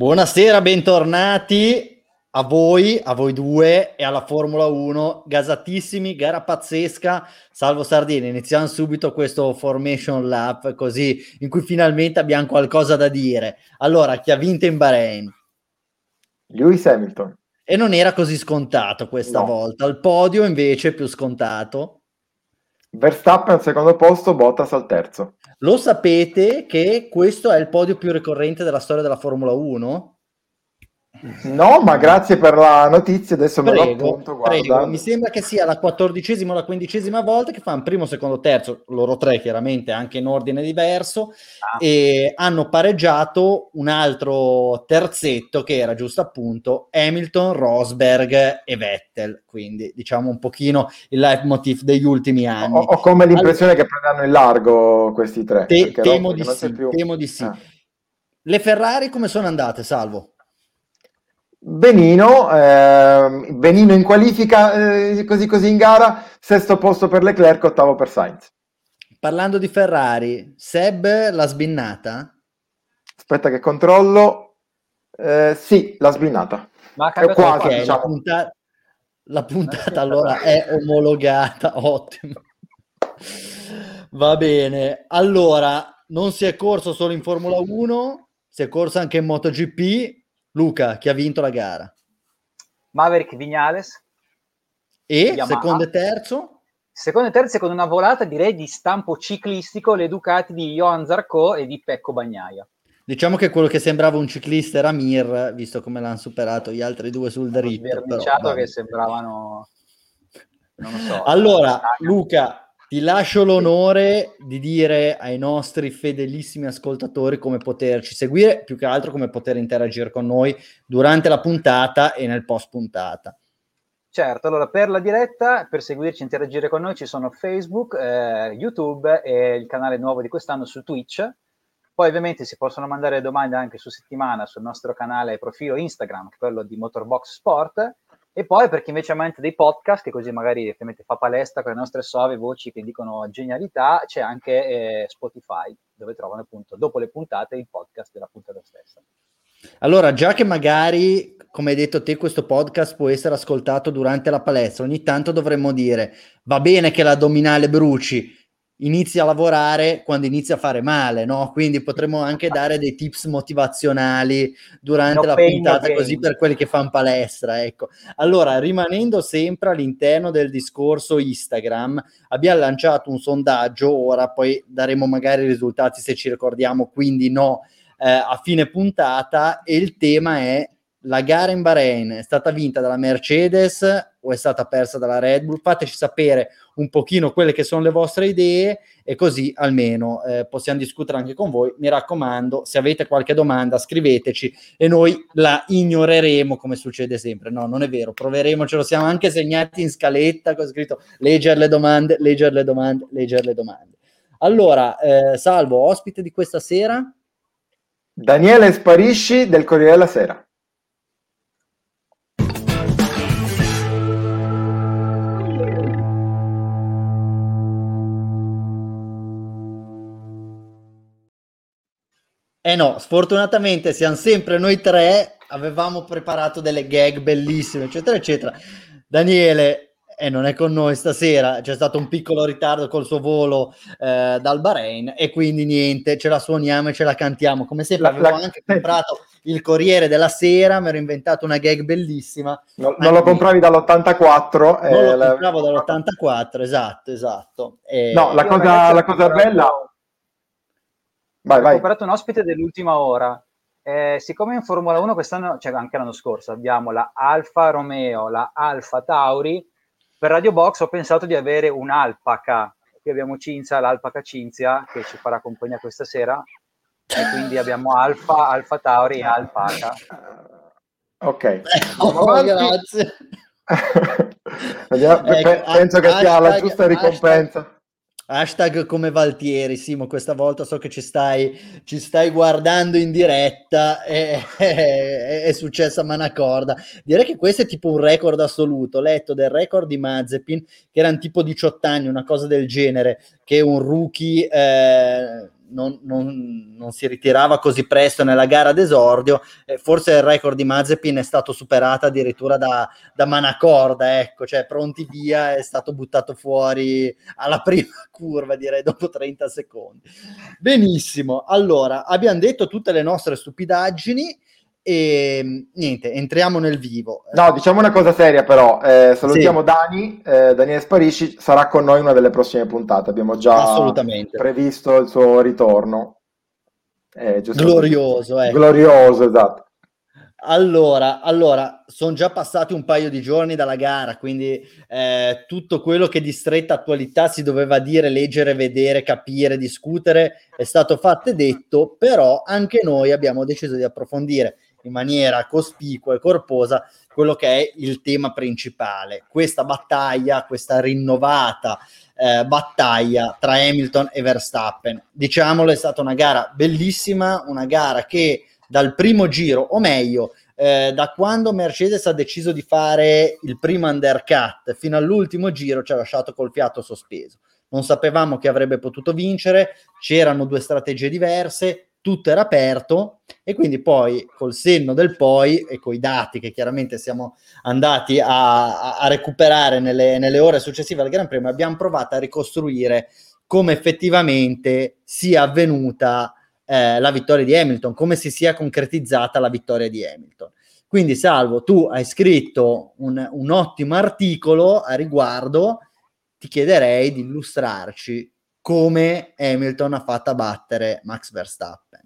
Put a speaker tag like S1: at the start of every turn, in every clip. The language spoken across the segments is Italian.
S1: Buonasera, bentornati a voi, a voi due e alla Formula 1. Gasatissimi, gara pazzesca. Salvo Sardini, iniziamo subito questo Formation Lap così in cui finalmente abbiamo qualcosa da dire. Allora, chi ha vinto in Bahrain?
S2: Lewis Hamilton.
S1: E non era così scontato questa
S2: No.
S1: volta. Il podio invece è più scontato.
S2: Verstappen al secondo posto, Bottas al terzo.
S1: Lo sapete che questo è il podio più ricorrente della storia della Formula 1?
S2: No, ma grazie per la notizia, adesso me lo
S1: Prego,
S2: appunto, guarda.
S1: prego. Mi sembra che sia la quattordicesima o la quindicesima volta che fanno primo, secondo, terzo, loro tre chiaramente anche in ordine diverso,
S3: Ah.
S1: e hanno pareggiato un altro terzetto che era giusto appunto Hamilton, Rosberg e Vettel, quindi diciamo un pochino il leitmotiv degli ultimi anni.
S2: Ho, ho come l'impressione che prenderanno in largo questi tre.
S1: Te- temo, di sì, temo di sì.
S2: Ah.
S1: Le Ferrari come sono andate, Salvo?
S2: Benino, ehm, Benino in qualifica, eh, così così in gara, sesto posto per Leclerc, ottavo per Sainz.
S1: Parlando di Ferrari, Seb l'ha sbinnata?
S2: Aspetta che controllo. Eh, sì, l'ha sblinata.
S3: Ma
S2: È quasi,
S1: Ok,
S3: il
S1: la,
S2: diciamo.
S1: punta- la puntata
S3: Eh, sì,
S1: allora è omologata, ottimo. Va bene, allora non si è corso solo in Formula 1, si è corso anche in MotoGP. Luca, chi ha vinto la gara?
S3: Maverick Vignales,
S1: E
S3: Yamaha.
S1: secondo e terzo?
S3: secondo e terzo con una volata direi di stampo ciclistico le Ducati di Johan Zarco e di Pecco Bagnaia.
S1: Diciamo che quello che sembrava un ciclista era Mir, visto come l'hanno superato gli altri due sul dritto. però,
S3: che sembravano non lo so.
S1: Allora, Luca, ti lascio l'onore di dire ai nostri fedelissimi ascoltatori come poterci seguire, più che altro come poter interagire con noi durante la puntata e nel post puntata.
S3: Certo, allora per la diretta, per seguirci e interagire con noi ci sono Facebook, eh, YouTube e il canale nuovo di quest'anno su Twitch. Poi ovviamente si possono mandare domande anche su settimana sul nostro canale e profilo Instagram, quello di Motorbox Sport. E poi per chi invece amante dei podcast, che così magari ovviamente fa palestra con le nostre suave voci che dicono genialità, c'è anche eh, Spotify, dove trovano appunto dopo le puntate il podcast della puntata stessa.
S1: Allora, già che magari, come hai detto te, questo podcast può essere ascoltato durante la palestra, ogni tanto dovremmo dire, va bene che l'addominale bruci, inizia a lavorare quando inizia a fare male, no? Quindi potremmo anche dare dei tips motivazionali durante
S3: No
S1: la
S3: pain, no
S1: puntata,
S3: gain.
S1: così per quelli che fanno palestra, ecco. Allora, rimanendo sempre all'interno del discorso Instagram, abbiamo lanciato un sondaggio, ora poi daremo magari i risultati se ci ricordiamo, quindi no, eh, a fine puntata e il tema è la gara in Bahrain è stata vinta dalla Mercedes o è stata persa dalla Red Bull? Fateci sapere un pochino quelle che sono le vostre idee e così almeno eh, possiamo discutere anche con voi. Mi raccomando, se avete qualche domanda scriveteci e noi la ignoreremo come succede sempre. No, non è vero, proveremo, ce lo siamo anche segnati in scaletta, con scritto leggere le domande, leggere le domande, leggere le domande. Allora, eh, Salvo, ospite di questa sera?
S2: Daniele Sparisci del Corriere della Sera.
S1: Eh no, sfortunatamente siamo sempre noi tre, avevamo preparato delle gag bellissime, eccetera, eccetera. Daniele eh, non è con noi stasera, c'è stato un piccolo ritardo col suo volo eh, dal Bahrain e quindi niente, ce la suoniamo e ce la cantiamo. Come sempre
S2: La-
S1: avevo
S2: la-
S1: anche comprato il Corriere della Sera, mi ero inventato una gag bellissima.
S2: No- non lo compravi dall'84. eh,
S1: Non lo
S2: la-
S1: compravo dall'84, esatto, esatto. E-
S2: No, la
S3: Io,
S2: cosa, la cosa bella... Vai,
S3: Ho
S2: vai.
S3: comprato un ospite dell'ultima ora. Eh, siccome in Formula 1 quest'anno, cioè anche l'anno scorso, abbiamo la Alfa Romeo, la Alfa Tauri, per Radio Box ho pensato di avere un'alpaca. Qui abbiamo Cinzia, l'alpaca Cinzia, che ci farà compagnia questa sera. E quindi abbiamo Alfa, Alfa Tauri e Alpaca.
S2: Ok.
S1: Oh, grazie.
S2: Andiamo-
S1: Ecco,
S2: pe- penso che sia la giusta ricompensa.
S1: Hashtag come Valtieri, Simo, questa volta so che ci stai, ci stai guardando in diretta, è, è, è successa manacorda. Direi che questo è tipo un record assoluto. Letto del record di Mazepin, che erano tipo 18 anni, una cosa del genere, che un rookie eh, non, non, non, si ritirava così presto nella gara d'esordio, eh, forse il record di Mazepin è stato superato addirittura da, da Manacorda, ecco, cioè pronti via, è stato buttato fuori alla prima curva, direi dopo 30 secondi. Benissimo, allora abbiamo detto tutte le nostre stupidaggini. E niente, entriamo nel vivo.
S2: No, diciamo una cosa seria, però. Eh, salutiamo sì. Dani, eh, Daniele Sparisci, sarà con noi una delle prossime puntate. Abbiamo già previsto il suo ritorno.
S1: Eh, glorioso, eh.
S2: glorioso, esatto.
S1: Allora, allora, sono già passati un paio di giorni dalla gara, quindi eh, tutto quello che di stretta attualità si doveva dire, leggere, vedere, capire, discutere è stato fatto e detto, però anche noi abbiamo deciso di approfondire in maniera cospicua e corposa quello che è il tema principale, questa battaglia, questa rinnovata eh, battaglia tra Hamilton e Verstappen. Diciamolo, è stata una gara bellissima, una gara che dal primo giro, o meglio, eh, da quando Mercedes ha deciso di fare il primo undercut fino all'ultimo giro ci ha lasciato col fiato sospeso. Non sapevamo chi avrebbe potuto vincere, c'erano due strategie diverse, tutto era aperto e quindi poi col senno del poi e con i dati che chiaramente siamo andati a, a recuperare nelle, nelle, ore successive al Gran Premio abbiamo provato a ricostruire come effettivamente sia avvenuta eh, la vittoria di Hamilton, come si sia concretizzata la vittoria di Hamilton. Quindi Salvo, tu hai scritto un, un ottimo articolo a riguardo, ti chiederei di illustrarci come Hamilton ha fatto a battere Max Verstappen.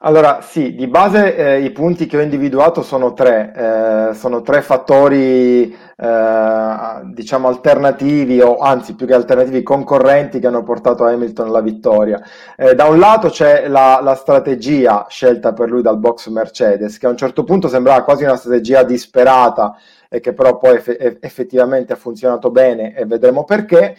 S2: Allora, sì, di base eh, i punti che ho individuato sono tre, eh, sono tre fattori, eh, diciamo, alternativi o anzi più che alternativi, concorrenti che hanno portato Hamilton alla vittoria. Eh, da un lato c'è la, la, strategia scelta per lui dal box Mercedes, che a un certo punto sembrava quasi una strategia disperata e che però poi eff- effettivamente ha funzionato bene e vedremo perché.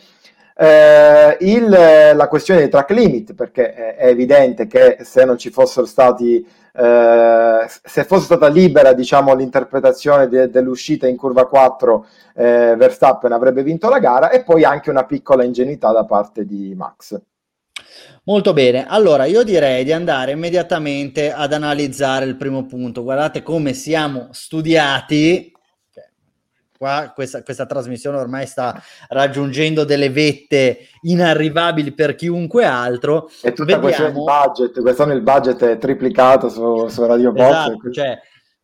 S2: Eh, il, la questione dei track limit, perché è, evidente che se non ci fossero stati, eh, se fosse stata libera diciamo, l'interpretazione de, dell'uscita in curva 4, eh, Verstappen avrebbe vinto la gara, e poi anche una piccola ingenuità da parte di Max.
S1: Molto bene, allora io direi di andare immediatamente ad analizzare il primo punto. Guardate come siamo studiati qua questa, questa, trasmissione ormai sta raggiungendo delle vette inarrivabili per chiunque altro.
S2: E tutta Vediamo... questione di budget, quest'anno il budget è triplicato su, su Radio Box.
S1: Esatto, cioè,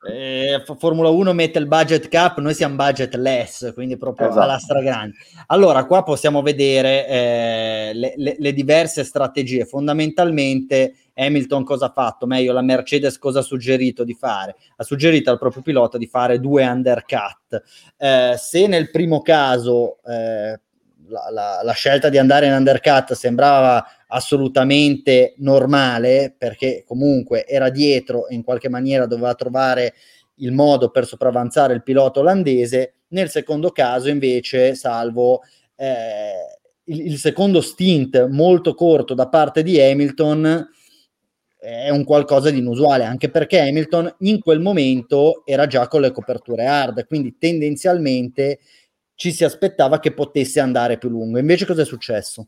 S1: eh, Formula 1 mette il budget cap, noi siamo budget less, quindi proprio esatto. alla stragrande. Allora, qua possiamo vedere eh, le, le, le, diverse strategie. Fondamentalmente, Hamilton cosa ha fatto? Meglio, la Mercedes cosa ha suggerito di fare? Ha suggerito al proprio pilota di fare due undercut. Eh, se nel primo caso eh, la, la, la, scelta di andare in undercut sembrava assolutamente normale perché comunque era dietro e in qualche maniera doveva trovare il modo per sopravanzare il pilota olandese. Nel secondo caso invece, salvo eh, il, il, secondo stint molto corto da parte di Hamilton, è un qualcosa di inusuale, anche perché Hamilton in quel momento era già con le coperture hard, quindi tendenzialmente ci si aspettava che potesse andare più lungo. Invece cosa è successo?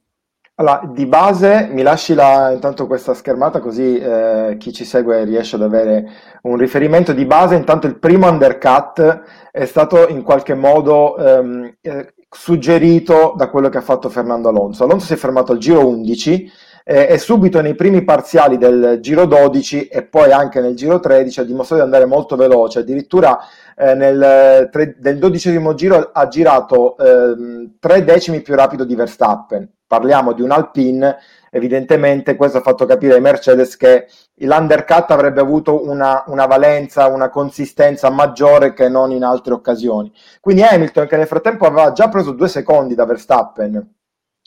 S2: Allora, di base mi lasci la, intanto questa schermata così eh, chi ci segue riesce ad avere un riferimento. Di base, intanto il primo undercut è stato in qualche modo ehm, eh, suggerito da quello che ha fatto Fernando Alonso. Alonso si è fermato al giro 11 eh, e subito nei primi parziali del giro 12 e poi anche nel giro 13 ha dimostrato di andare molto veloce, addirittura eh, nel, tre, nel dodicesimo giro ha girato eh, tre decimi più rapido di Verstappen. Parliamo di un Alpine, evidentemente questo ha fatto capire ai Mercedes che l'undercut avrebbe avuto una, una valenza, una consistenza maggiore che non in altre occasioni. Quindi Hamilton, che nel frattempo aveva già preso due secondi da Verstappen,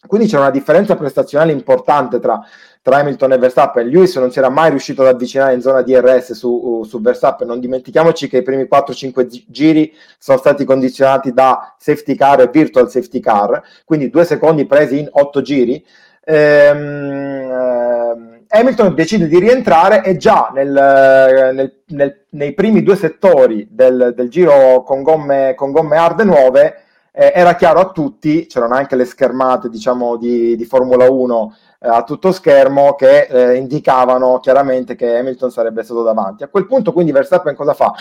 S2: quindi c'è una differenza prestazionale importante tra, tra, Hamilton e Verstappen. Lewis non si era mai riuscito ad avvicinare in zona DRS su, su Verstappen. Non dimentichiamoci che i primi 4-5 giri sono stati condizionati da safety car e virtual safety car, quindi due secondi presi in 8 giri. Ehm, ehm, Hamilton decide di rientrare e già nel, nel, nel, nei primi due settori del, del giro con gomme, con gomme hard nuove eh, era chiaro a tutti, c'erano anche le schermate diciamo di, di Formula 1 eh, a tutto schermo che eh, indicavano chiaramente che Hamilton sarebbe stato davanti. A quel punto quindi Verstappen cosa fa?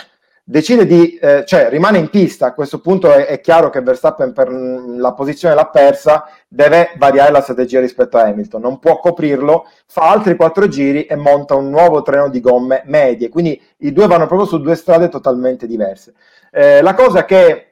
S2: decide di, eh, cioè rimane in pista, a questo punto è, è, chiaro che Verstappen per la posizione l'ha persa, deve variare la strategia rispetto a Hamilton, non può coprirlo, fa altri quattro giri e monta un nuovo treno di gomme medie, quindi i due vanno proprio su due strade totalmente diverse. Eh, la cosa che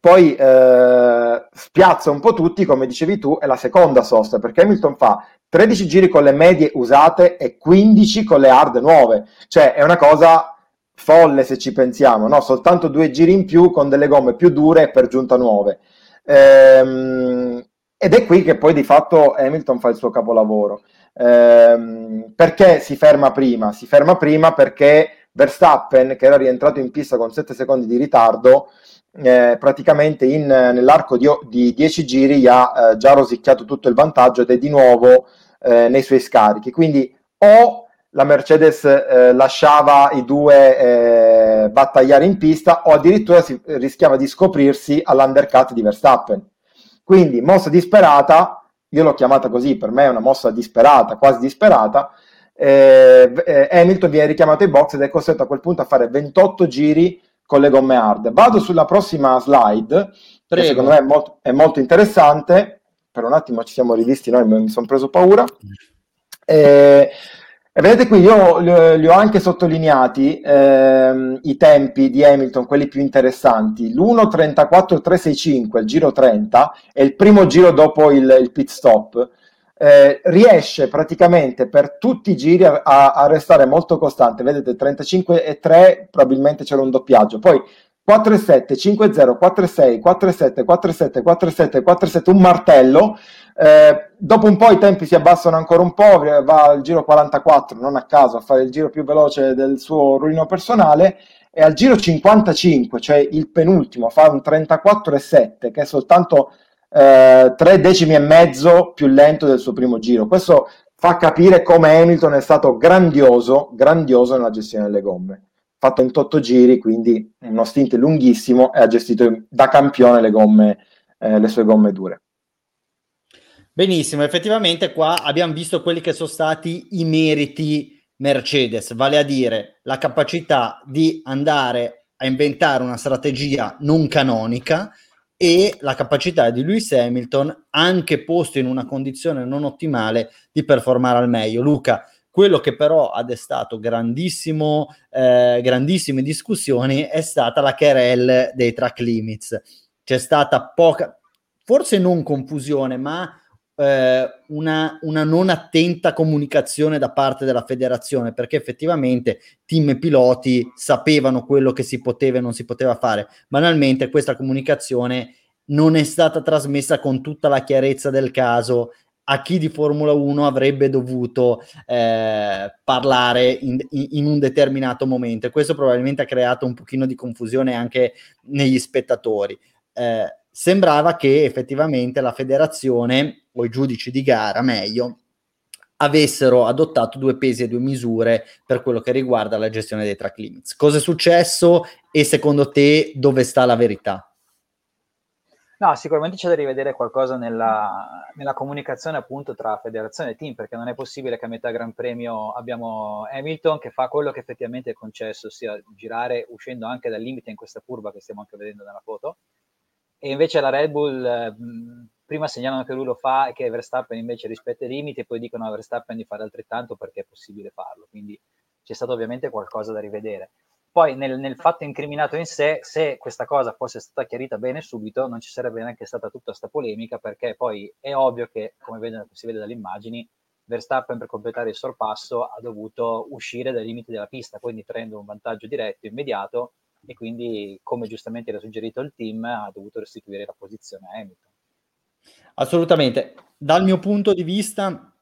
S2: poi eh, spiazza un po' tutti, come dicevi tu, è la seconda sosta, perché Hamilton fa 13 giri con le medie usate e 15 con le hard nuove, cioè è una cosa folle se ci pensiamo, no? soltanto due giri in più con delle gomme più dure e per giunta nuove. Ehm, ed è qui che poi di fatto Hamilton fa il suo capolavoro. Ehm, perché si ferma prima? Si ferma prima perché Verstappen, che era rientrato in pista con 7 secondi di ritardo, eh, praticamente in, nell'arco di, di 10 giri gli ha eh, già rosicchiato tutto il vantaggio ed è di nuovo eh, nei suoi scarichi. Quindi o la Mercedes eh, lasciava i due eh, battagliare in pista o addirittura si rischiava di scoprirsi all'undercut di Verstappen. Quindi mossa disperata, io l'ho chiamata così, per me è una mossa disperata, quasi disperata, eh, Hamilton viene richiamato ai box ed è costretto a quel punto a fare 28 giri con le gomme hard. Vado sulla prossima slide, Prego. che secondo me è molto, è molto, interessante, per un attimo ci siamo rivisti, noi mi sono preso paura. Eh, e vedete qui, io li, ho anche sottolineati ehm, i tempi di Hamilton, quelli più interessanti. L'1.34.365, il giro 30, è il primo giro dopo il, il pit stop. Eh, riesce praticamente per tutti i giri a, a, restare molto costante. Vedete, 35 e 3 probabilmente c'era un doppiaggio. Poi 4-7, 5-0, 4-6, 4-7, 4-7, 4-7, 4-7, un martello. Eh, dopo un po' i tempi si abbassano ancora un po', va al giro 44, non a caso, a fare il giro più veloce del suo ruino personale, e al giro 55, cioè il penultimo, fa un 34-7, che è soltanto eh, tre decimi e mezzo più lento del suo primo giro. Questo fa capire come Hamilton è stato grandioso, grandioso nella gestione delle gomme fatto 28 giri, quindi uno stint lunghissimo e ha gestito da campione le, gomme, eh, le sue gomme dure.
S1: Benissimo, effettivamente qua abbiamo visto quelli che sono stati i meriti Mercedes, vale a dire la capacità di andare a inventare una strategia non canonica e la capacità di Lewis Hamilton, anche posto in una condizione non ottimale, di performare al meglio. Luca, quello che però ha destato eh, grandissime discussioni è stata la querel dei track limits. C'è stata poca, forse non confusione, ma eh, una, una, non attenta comunicazione da parte della federazione, perché effettivamente team e piloti sapevano quello che si poteva e non si poteva fare. Banalmente questa comunicazione non è stata trasmessa con tutta la chiarezza del caso a chi di Formula 1 avrebbe dovuto eh, parlare in, in, un determinato momento. E questo probabilmente ha creato un pochino di confusione anche negli spettatori. Eh, sembrava che effettivamente la federazione o i giudici di gara, meglio, avessero adottato due pesi e due misure per quello che riguarda la gestione dei track limits. Cosa è successo e secondo te dove sta la verità?
S3: No, sicuramente c'è da rivedere qualcosa nella, nella, comunicazione appunto tra federazione e team, perché non è possibile che a metà Gran Premio abbiamo Hamilton che fa quello che effettivamente è concesso, ossia girare uscendo anche dal limite in questa curva che stiamo anche vedendo nella foto, e invece la Red Bull eh, prima segnalano che lui lo fa e che Verstappen invece rispetta i limiti e poi dicono a Verstappen di fare altrettanto perché è possibile farlo, quindi c'è stato ovviamente qualcosa da rivedere. Poi nel, nel, fatto incriminato in sé, se questa cosa fosse stata chiarita bene subito, non ci sarebbe neanche stata tutta questa polemica, perché poi è ovvio che, come vede, si vede dalle immagini, Verstappen per completare il sorpasso ha dovuto uscire dai limiti della pista, quindi prende un vantaggio diretto, immediato, e quindi, come giustamente era suggerito il team, ha dovuto restituire la posizione a Hamilton.
S1: Assolutamente. Dal mio punto di vista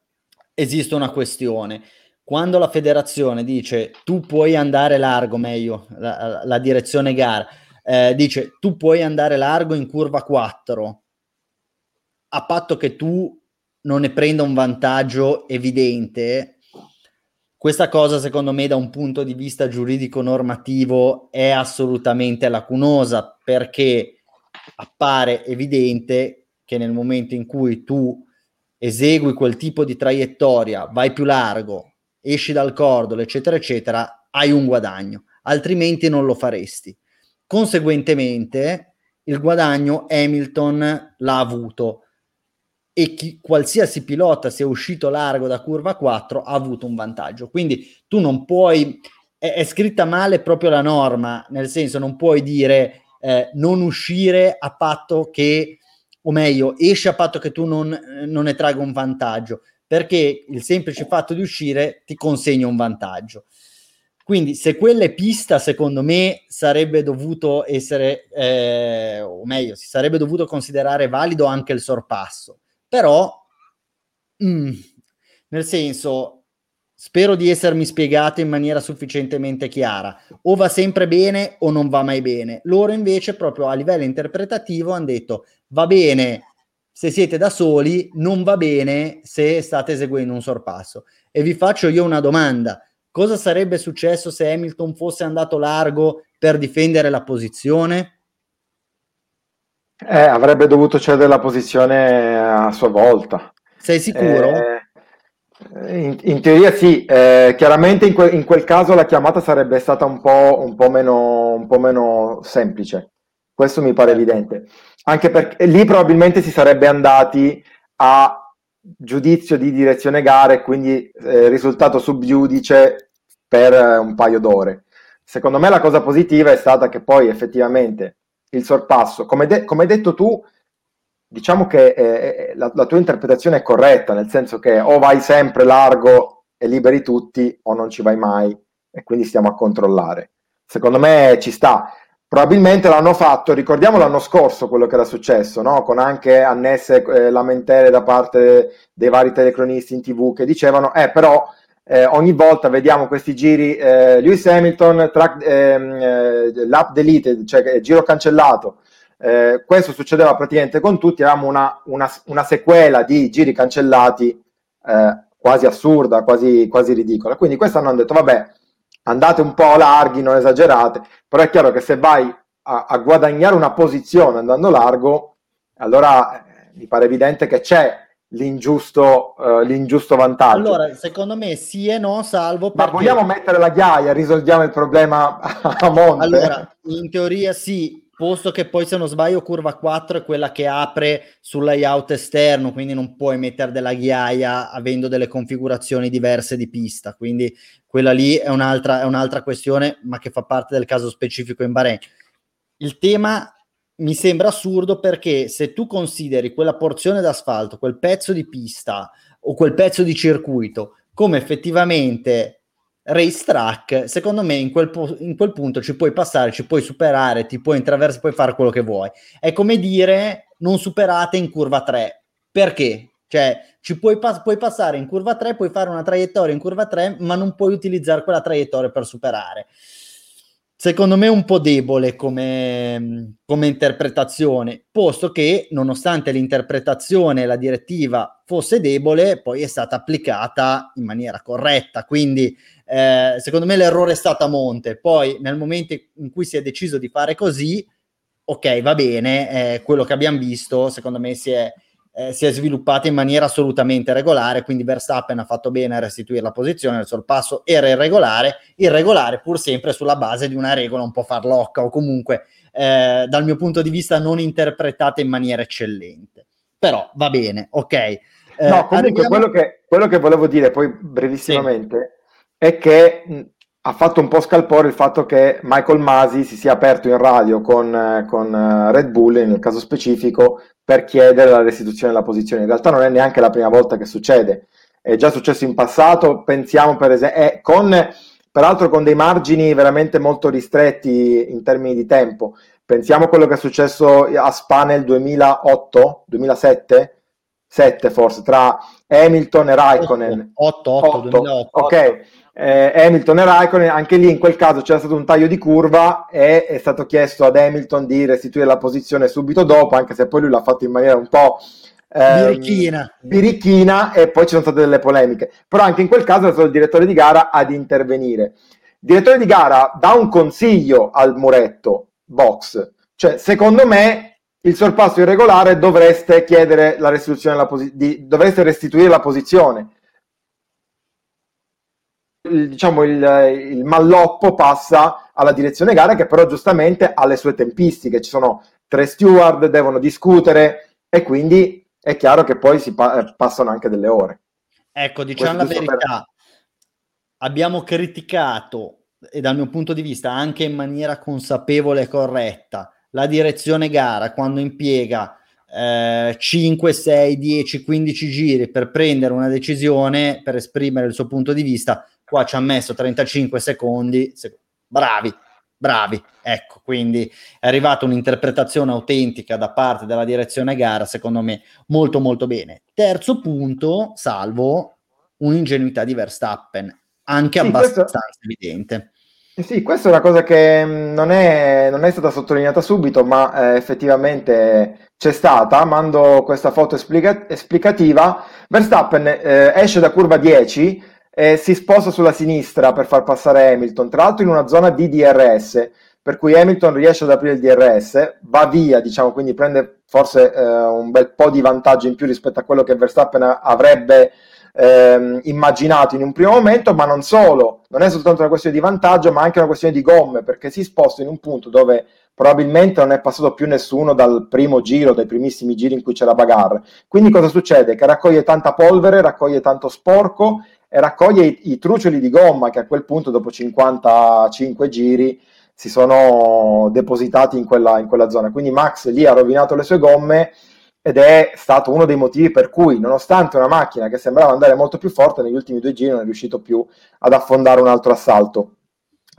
S1: esiste una questione quando la federazione dice tu puoi andare largo, meglio, la, la direzione gara, eh, dice tu puoi andare largo in curva 4, a patto che tu non ne prenda un vantaggio evidente, questa cosa secondo me da un punto di vista giuridico normativo è assolutamente lacunosa perché appare evidente che nel momento in cui tu esegui quel tipo di traiettoria, vai più largo, esci dal cordolo, eccetera, eccetera, hai un guadagno, altrimenti non lo faresti. Conseguentemente, il guadagno Hamilton l'ha avuto e chi, qualsiasi pilota sia uscito largo da curva 4 ha avuto un vantaggio. Quindi tu non puoi, è, è scritta male proprio la norma, nel senso non puoi dire eh, non uscire a patto che, o meglio, esci a patto che tu non, non ne tragga un vantaggio, perché il semplice fatto di uscire ti consegna un vantaggio. Quindi, se quella è pista, secondo me sarebbe dovuto essere, eh, o meglio, si sarebbe dovuto considerare valido anche il sorpasso. Però, mm, nel senso, spero di essermi spiegato in maniera sufficientemente chiara. O va sempre bene o non va mai bene. Loro invece, proprio a livello interpretativo, hanno detto va bene se siete da soli, non va bene se state eseguendo un sorpasso. E vi faccio io una domanda. Cosa sarebbe successo se Hamilton fosse andato largo per difendere la posizione?
S2: Eh, avrebbe dovuto cedere la posizione a sua volta.
S1: Sei sicuro?
S2: Eh, in, in, teoria sì, eh, chiaramente in, que, in, quel caso la chiamata sarebbe stata un po', un po', meno, un po meno semplice, questo mi pare evidente, anche perché lì probabilmente si sarebbe andati a giudizio di direzione gare, quindi eh, risultato subgiudice per eh, un paio d'ore. Secondo me la cosa positiva è stata che poi effettivamente il sorpasso. Come, de- come hai detto tu, diciamo che eh, eh, la, la, tua interpretazione è corretta, nel senso che o vai sempre largo e liberi tutti o non ci vai mai e quindi stiamo a controllare. Secondo me ci sta. Probabilmente l'hanno fatto, ricordiamo l'anno scorso quello che era successo, no? con anche annesse eh, lamentele da parte dei vari telecronisti in tv che dicevano, eh però eh, ogni volta vediamo questi giri, eh, Lewis Hamilton, track, ehm, eh, lap deleted, cioè giro cancellato. Eh, questo succedeva praticamente con tutti, avevamo una, una, una sequela di giri cancellati eh, quasi assurda, quasi, quasi ridicola. Quindi quest'anno hanno detto, vabbè, andate un po' larghi, non esagerate, però è chiaro che se vai a, a guadagnare una posizione andando largo, allora eh, mi pare evidente che c'è l'ingiusto, uh, l'ingiusto vantaggio.
S1: Allora, secondo me sì e no, salvo perché...
S2: Ma vogliamo mettere la ghiaia, risolviamo il problema a monte?
S1: Allora, in teoria sì, posto che poi se non sbaglio curva 4 è quella che apre sul layout esterno, quindi non puoi mettere della ghiaia avendo delle configurazioni diverse di pista, quindi quella lì è un'altra, è un'altra questione, ma che fa parte del caso specifico in Bahrain. Il tema mi sembra assurdo perché se tu consideri quella porzione d'asfalto, quel pezzo di pista o quel pezzo di circuito come effettivamente racetrack, secondo me in quel, po- in quel punto ci puoi passare, ci puoi superare, ti puoi intraversare, puoi fare quello che vuoi. È come dire non superate in curva 3. Perché? Cioè, ci puoi, pas- puoi passare in curva 3, puoi fare una traiettoria in curva 3, ma non puoi utilizzare quella traiettoria per superare secondo me un po' debole come, come, interpretazione, posto che nonostante l'interpretazione la direttiva fosse debole, poi è stata applicata in maniera corretta. Quindi eh, secondo me l'errore è stato a monte. Poi nel momento in cui si è deciso di fare così, ok, va bene, eh, quello che abbiamo visto secondo me si è eh, si è sviluppata in maniera assolutamente regolare, quindi Verstappen ha fatto bene a restituire la posizione, il sorpasso era irregolare, irregolare pur sempre sulla base di una regola un po' farlocca o comunque eh, dal mio punto di vista non interpretata in maniera eccellente. Però va bene, ok. Eh,
S2: no, comunque arriviamo... quello, che, quello, che, volevo dire poi brevissimamente sì. è che ha fatto un po' scalpore il fatto che Michael Masi si sia aperto in radio con, con uh, Red Bull, nel caso specifico, per chiedere la restituzione della posizione. In realtà non è neanche la prima volta che succede, è già successo in passato, pensiamo per esempio, con, peraltro con dei margini veramente molto ristretti in termini di tempo. Pensiamo a quello che è successo a Spa nel 2008, 2007, 7 forse, tra Hamilton e Raikkonen.
S1: 8, 8, 8 2008.
S2: Ok, eh, Hamilton e Raikkonen, anche lì in quel caso c'era stato un taglio di curva e è stato chiesto ad Hamilton di restituire la posizione subito dopo, anche se poi lui l'ha fatto in maniera un po'
S1: ehm, birichina.
S2: birichina e poi ci sono state delle polemiche. Però anche in quel caso è stato il direttore di gara ad intervenire. Il direttore di gara dà un consiglio al muretto box, cioè secondo me il sorpasso irregolare dovreste chiedere la restituzione della posi- di, dovreste restituire la posizione. Diciamo il, il malloppo passa alla direzione gara che però giustamente ha le sue tempistiche, ci sono tre steward, devono discutere e quindi è chiaro che poi si pa- passano anche delle ore.
S1: Ecco, diciamo Questo la verità, per... abbiamo criticato e dal mio punto di vista anche in maniera consapevole e corretta la direzione gara quando impiega eh, 5, 6, 10, 15 giri per prendere una decisione, per esprimere il suo punto di vista, qua ci ha messo 35 secondi, bravi, bravi, ecco, quindi è arrivata un'interpretazione autentica da parte della direzione gara, secondo me molto molto bene. Terzo punto, salvo un'ingenuità di Verstappen, anche sì, abbastanza questo... evidente.
S2: Sì, questa è una cosa che mm, non è, non è stata sottolineata subito, ma eh, effettivamente c'è stata. Mando questa foto esplica- esplicativa. Verstappen eh, esce da curva 10 e si sposta sulla sinistra per far passare Hamilton, tra l'altro in una zona di DRS, per cui Hamilton riesce ad aprire il DRS, va via, diciamo, quindi prende forse eh, un bel po' di vantaggio in più rispetto a quello che Verstappen avrebbe ehm, immaginato in un primo momento, ma non solo, non è soltanto una questione di vantaggio, ma anche una questione di gomme, perché si sposta in un punto dove probabilmente non è passato più nessuno dal primo giro, dai primissimi giri in cui c'era bagarre. Quindi cosa succede? Che raccoglie tanta polvere, raccoglie tanto sporco raccoglie i, i trucioli di gomma che a quel punto dopo 55 giri si sono depositati in quella, in quella zona. Quindi Max lì ha rovinato le sue gomme ed è stato uno dei motivi per cui, nonostante una macchina che sembrava andare molto più forte, negli ultimi due giri non è riuscito più ad affondare un altro assalto.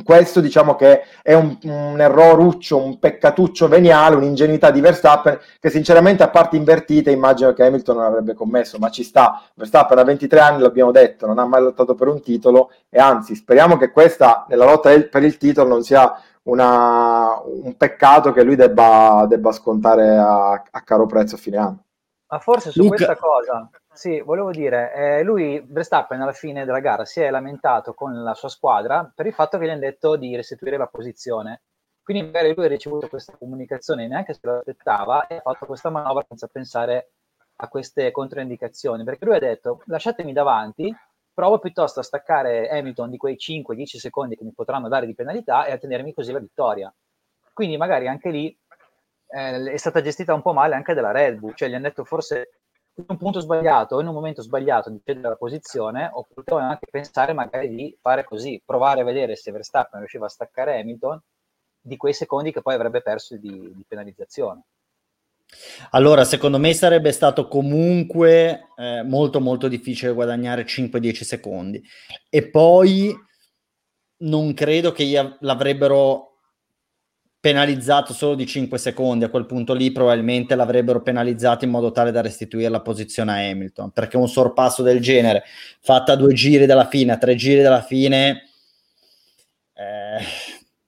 S2: Questo diciamo che è un, un erroruccio, un peccatuccio veniale, un'ingenuità di Verstappen che sinceramente a parte invertite immagino che Hamilton non avrebbe commesso, ma ci sta. Verstappen ha 23 anni, l'abbiamo detto, non ha mai lottato per un titolo e anzi speriamo che questa nella lotta per il titolo non sia una, un peccato che lui debba, debba scontare a, a, caro prezzo a fine anno.
S3: Ma forse su Luca. questa cosa, sì, volevo dire, eh, lui, Verstappen alla fine della gara si è lamentato con la sua squadra per il fatto che gli hanno detto di restituire la posizione. Quindi magari lui ha ricevuto questa comunicazione neanche se lo aspettava e ha fatto questa manovra senza pensare a queste controindicazioni, perché lui ha detto lasciatemi davanti, provo piuttosto a staccare Hamilton di quei 5-10 secondi che mi potranno dare di penalità e a tenermi così la vittoria. Quindi magari anche lì eh, è stata gestita un po' male anche dalla Red Bull, cioè gli hanno detto forse in un punto sbagliato o in un momento sbagliato di cedere la posizione, o potevano anche pensare magari di fare così, provare a vedere se Verstappen riusciva a staccare Hamilton di quei secondi che poi avrebbe perso di, di penalizzazione.
S1: Allora, secondo me sarebbe stato comunque eh, molto molto difficile guadagnare 5-10 secondi e poi non credo che l'avrebbero penalizzato solo di 5 secondi, a quel punto lì probabilmente l'avrebbero penalizzato in modo tale da restituire la posizione a Hamilton, perché un sorpasso del genere, fatta a due giri dalla fine, a tre giri dalla fine, eh,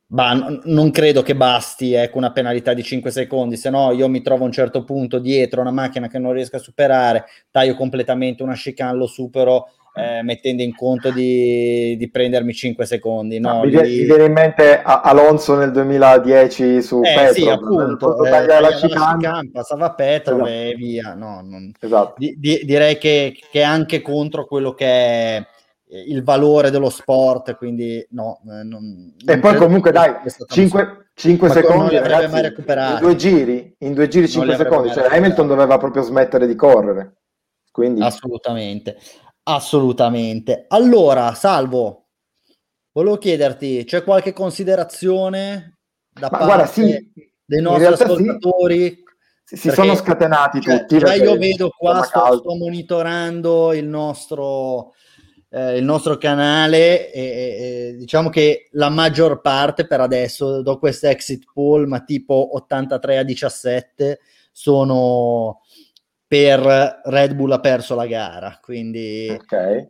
S1: bah, n- non credo che basti ecco, una penalità di 5 secondi, se no io mi trovo a un certo punto dietro una macchina che non riesco a superare, taglio completamente una chicane, lo supero eh, mettendo in conto di, di, prendermi 5 secondi. No?
S2: mi, viene, viene in mente Alonso nel 2010 su
S1: eh, Petro, sì, appunto, eh, la chicane, passava Petro esatto. e via. No, non... esatto. di, di, direi che, che è anche contro quello che è il valore dello sport, quindi no.
S2: Eh, non, e poi comunque dai, 5, 5 secondi ragazzi, in due giri, in due giri 5 secondi, cioè Hamilton doveva proprio smettere di correre. Quindi...
S1: Assolutamente, assolutamente. Allora, Salvo, volevo chiederti, c'è qualche considerazione da Ma parte guarda, sì, dei nostri ascoltatori?
S2: Sì. Si, sono scatenati cioè, tutti.
S1: Già io vedo qua, sto, sto monitorando il nostro eh, il nostro canale e, e, diciamo che la maggior parte per adesso, dopo questa exit poll, ma tipo 83 a 17, sono per Red Bull ha perso la gara. Quindi
S2: ok.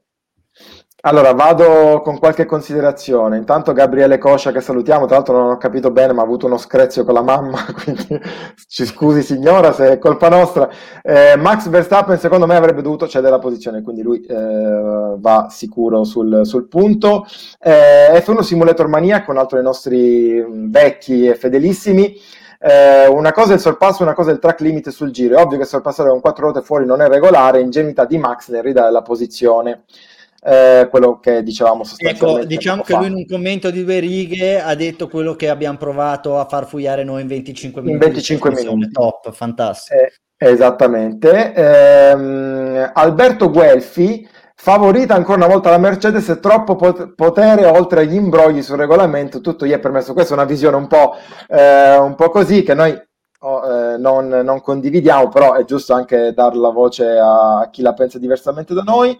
S2: Allora, vado con qualche considerazione. Intanto Gabriele Coscia che salutiamo, tra l'altro non ho capito bene, ma ha avuto uno screzio con la mamma, quindi ci scusi signora se è colpa nostra. Eh, Max Verstappen secondo me avrebbe dovuto cedere la posizione, quindi lui eh, va sicuro sul, sul punto. Eh, F1 Simulator Mania, un altro dei nostri vecchi e fedelissimi. Eh, una cosa è il sorpasso, una cosa è il track limit sul giro. È ovvio che sorpassare con quattro ruote fuori non è regolare, ingenuità di Max nel ridare la posizione. Eh, quello che dicevamo sostanzialmente.
S1: Ecco, diciamo che lui in un commento di due righe ha detto quello che abbiamo provato a far fuiare noi in 25 minuti.
S2: In 25 minuti.
S1: Top, fantastico.
S2: Eh, esattamente. Ehm, Alberto Guelfi Favorita ancora una volta la Mercedes troppo potere oltre agli imbrogli sul regolamento, tutto gli è permesso. Questa è una visione un po', eh, un po così che noi oh, eh, non, non, condividiamo, però è giusto anche dare la voce a chi la pensa diversamente da noi.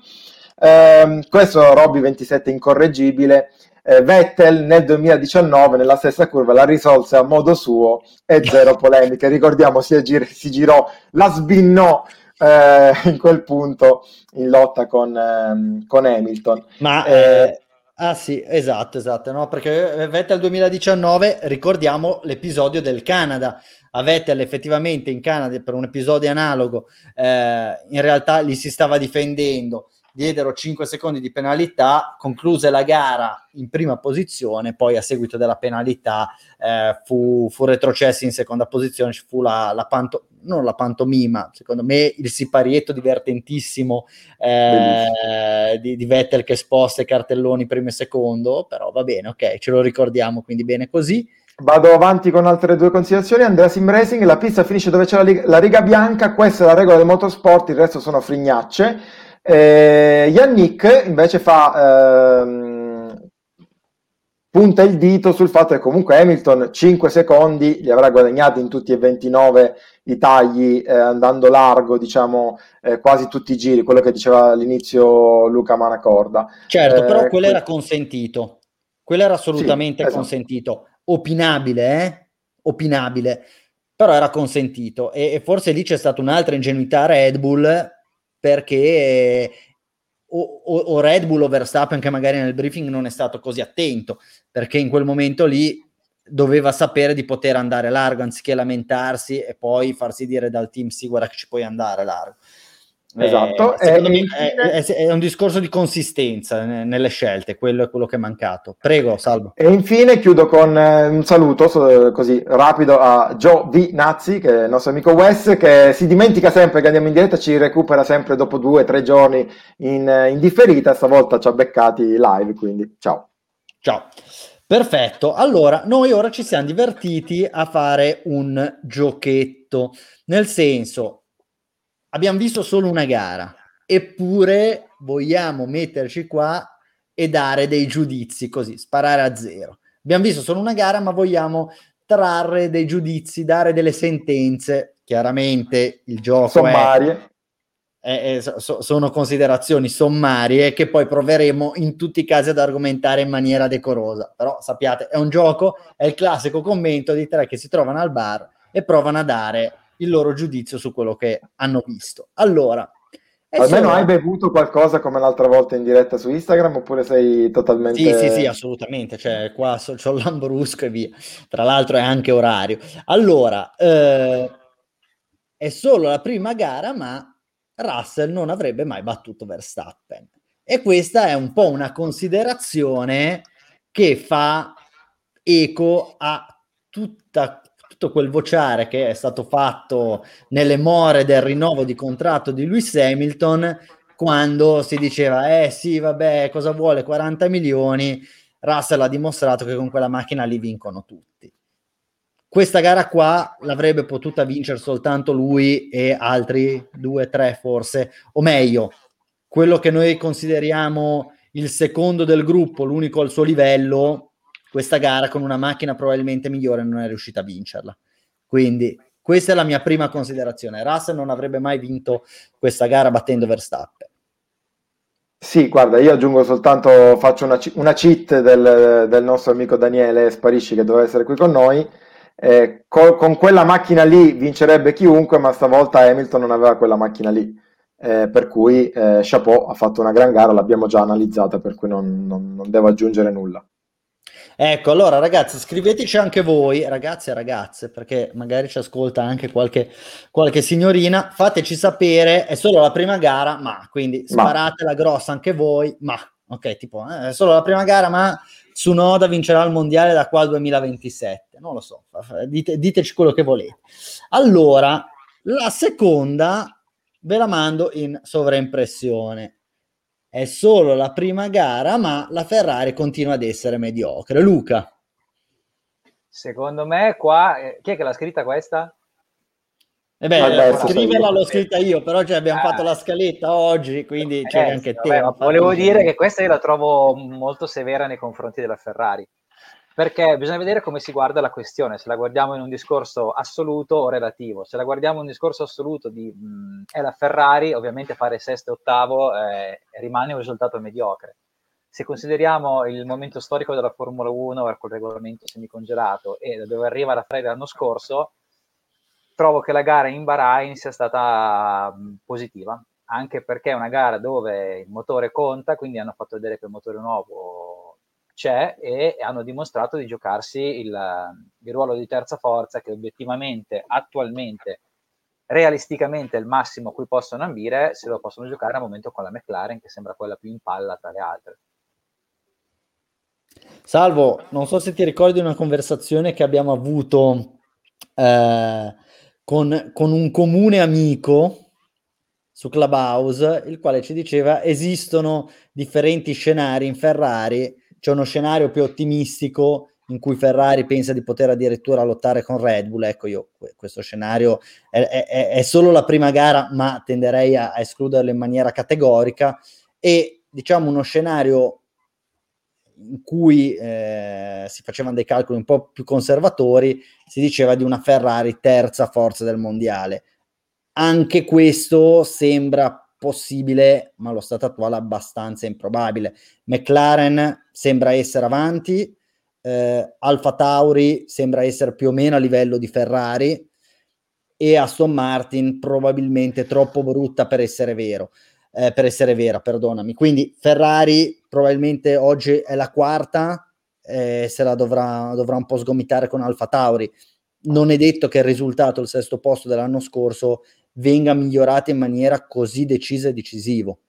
S2: Eh, questo Robby 27 incorreggibile. Eh, Vettel nel 2019 nella stessa curva la risolse a modo suo e zero polemiche. Ricordiamo si, gir- si girò, la sbinnò eh, in quel punto in lotta con, ehm, con Hamilton.
S1: Ma eh, Ah sì, esatto, esatto, no? perché Vettel 2019, ricordiamo l'episodio del Canada, a Vettel effettivamente in Canada per un episodio analogo, eh, in realtà li si stava difendendo, diedero 5 secondi di penalità, concluse la gara in prima posizione, poi a seguito della penalità eh, fu, fu, retrocesso in seconda posizione, ci fu la, la panto, non la pantomima, secondo me il siparietto divertentissimo eh, di, di, Vettel che sposta i cartelloni primo e secondo, però va bene, ok, ce lo ricordiamo, quindi bene così.
S2: Vado avanti con altre due considerazioni. Andrea Sim Racing, la pista finisce dove c'è la, lig- la riga bianca, questa è la regola del motorsport, il resto sono frignacce. Eh, Yannick invece fa ehm, punta il dito sul fatto che comunque Hamilton 5 secondi li avrà guadagnati in tutti e 29 i tagli eh, andando largo diciamo eh, quasi tutti i giri quello che diceva all'inizio Luca Manacorda.
S1: Certo però eh, quello era consentito. Quello era assolutamente sì, esatto. consentito. Opinabile eh? opinabile. Però era consentito. E, e forse lì c'è stata un'altra ingenuità Red Bull perché o, o, o, Red Bull o Verstappen che magari nel briefing non è stato così attento, perché in quel momento lì doveva sapere di poter andare largo anziché lamentarsi e poi farsi dire dal team sì guarda che ci puoi andare largo. Esatto, eh, me è, è, è, un discorso di consistenza nelle scelte, quello è quello che è mancato. Prego, Salvo.
S2: E infine chiudo con eh, un saluto così rapido a Joe V. Nazzi, che è il nostro amico Wes, che si dimentica sempre che andiamo in diretta, ci recupera sempre dopo due o tre giorni in, in differita, stavolta ci ha beccati live, quindi ciao.
S1: Ciao. Perfetto, allora noi ora ci siamo divertiti a fare un giochetto, nel senso abbiamo visto solo una gara, eppure vogliamo metterci qua e dare dei giudizi così, sparare a zero. Abbiamo visto solo una gara, ma vogliamo trarre dei giudizi, dare delle sentenze. Chiaramente il gioco sommarie. È, è, so, sono considerazioni sommarie che poi proveremo in tutti i casi ad argomentare in maniera decorosa. Però sappiate, è un gioco, è il classico commento di tre che si trovano al bar e provano a dare il loro giudizio su quello che hanno visto. Allora,
S2: almeno solo... hai bevuto qualcosa come l'altra volta in diretta su Instagram oppure sei totalmente...
S1: Sì, sì, sì, assolutamente, cioè qua so, c'ho lambrusco e via. Tra l'altro è anche orario. Allora, eh, è solo la prima gara, ma Russell non avrebbe mai battuto Verstappen. E questa è un po' una considerazione che fa eco a tutta tutto quel vociare che è stato fatto nelle more del rinnovo di contratto di Lewis Hamilton quando si diceva eh sì vabbè cosa vuole? 40 milioni. Russell ha dimostrato che con quella macchina li vincono tutti questa gara qua l'avrebbe potuta vincere soltanto lui e altri due tre forse o meglio quello che noi consideriamo il secondo del gruppo l'unico al suo livello questa gara con una macchina probabilmente migliore non è riuscita a vincerla. Quindi questa è la mia prima considerazione. Russell non avrebbe mai vinto questa gara battendo Verstappen.
S2: Sì, guarda, io aggiungo soltanto, faccio una, una cheat del, del, nostro amico Daniele Sparisci che doveva essere qui con noi. Eh, con, con, quella macchina lì vincerebbe chiunque, ma stavolta Hamilton non aveva quella macchina lì. Eh, per cui eh, Chapeau ha fatto una gran gara, l'abbiamo già analizzata, per cui non, non, non devo aggiungere nulla.
S1: Ecco, allora ragazzi, scriveteci anche voi, ragazzi e ragazze, perché magari ci ascolta anche qualche, qualche signorina, fateci sapere, è solo la prima gara, ma quindi sparatela grossa anche voi, ma ok, tipo, eh, è solo la prima gara, ma Tsunoda vincerà il mondiale da qua al 2027, non lo so, dite, diteci quello che volete. Allora, la seconda ve la mando in sovraimpressione. È solo la prima gara, ma la Ferrari continua ad essere mediocre. Luca.
S3: Secondo me qua, eh, chi è che l'ha scritta questa?
S1: Eh beh, vabbè, scriverla l'ho scritta io, però cioè, abbiamo ah. fatto la scaletta oggi, quindi eh, c'è anche te.
S3: volevo dire che questa io la trovo molto severa nei confronti della Ferrari, perché bisogna vedere come si guarda la questione, se la guardiamo in un discorso assoluto o relativo. Se la guardiamo in un discorso assoluto di mh, è la Ferrari, ovviamente fare sesto e ottavo eh, rimane un risultato mediocre se consideriamo il momento storico della Formula 1 col regolamento semicongelato e da dove arriva la Ferrari l'anno scorso, trovo che la gara in Bahrain sia stata positiva, anche perché è una gara dove il motore conta, quindi hanno fatto vedere che il motore nuovo c'è e hanno dimostrato di giocarsi il, il ruolo di terza forza che obiettivamente attualmente realisticamente il massimo a cui possono ambire se lo possono giocare al momento con la McLaren che sembra quella più in palla tra le altre.
S1: Salvo, non so se ti ricordi una conversazione che abbiamo avuto eh, con, con un comune amico su Clubhouse, il quale ci diceva esistono differenti scenari in Ferrari, c'è uno scenario più ottimistico in cui Ferrari pensa di poter addirittura lottare con Red Bull. Ecco, io questo scenario è, è, è solo la prima gara, ma tenderei a, a, escluderlo in maniera categorica. E diciamo uno scenario in cui eh, si facevano dei calcoli un po' più conservatori, si diceva di una Ferrari terza forza del mondiale. Anche questo sembra possibile, ma allo stato attuale abbastanza improbabile. McLaren sembra essere avanti, eh, Alfa Tauri sembra essere più o meno a livello di Ferrari e Aston Martin probabilmente troppo brutta per essere vero eh, per essere vera, perdonami. Quindi Ferrari probabilmente oggi è la quarta, eh, se la dovrà, dovrà un po' sgomitare con Alfa Tauri. Non è detto che il risultato, il sesto posto dell'anno scorso, venga migliorato in maniera così decisa e decisivo.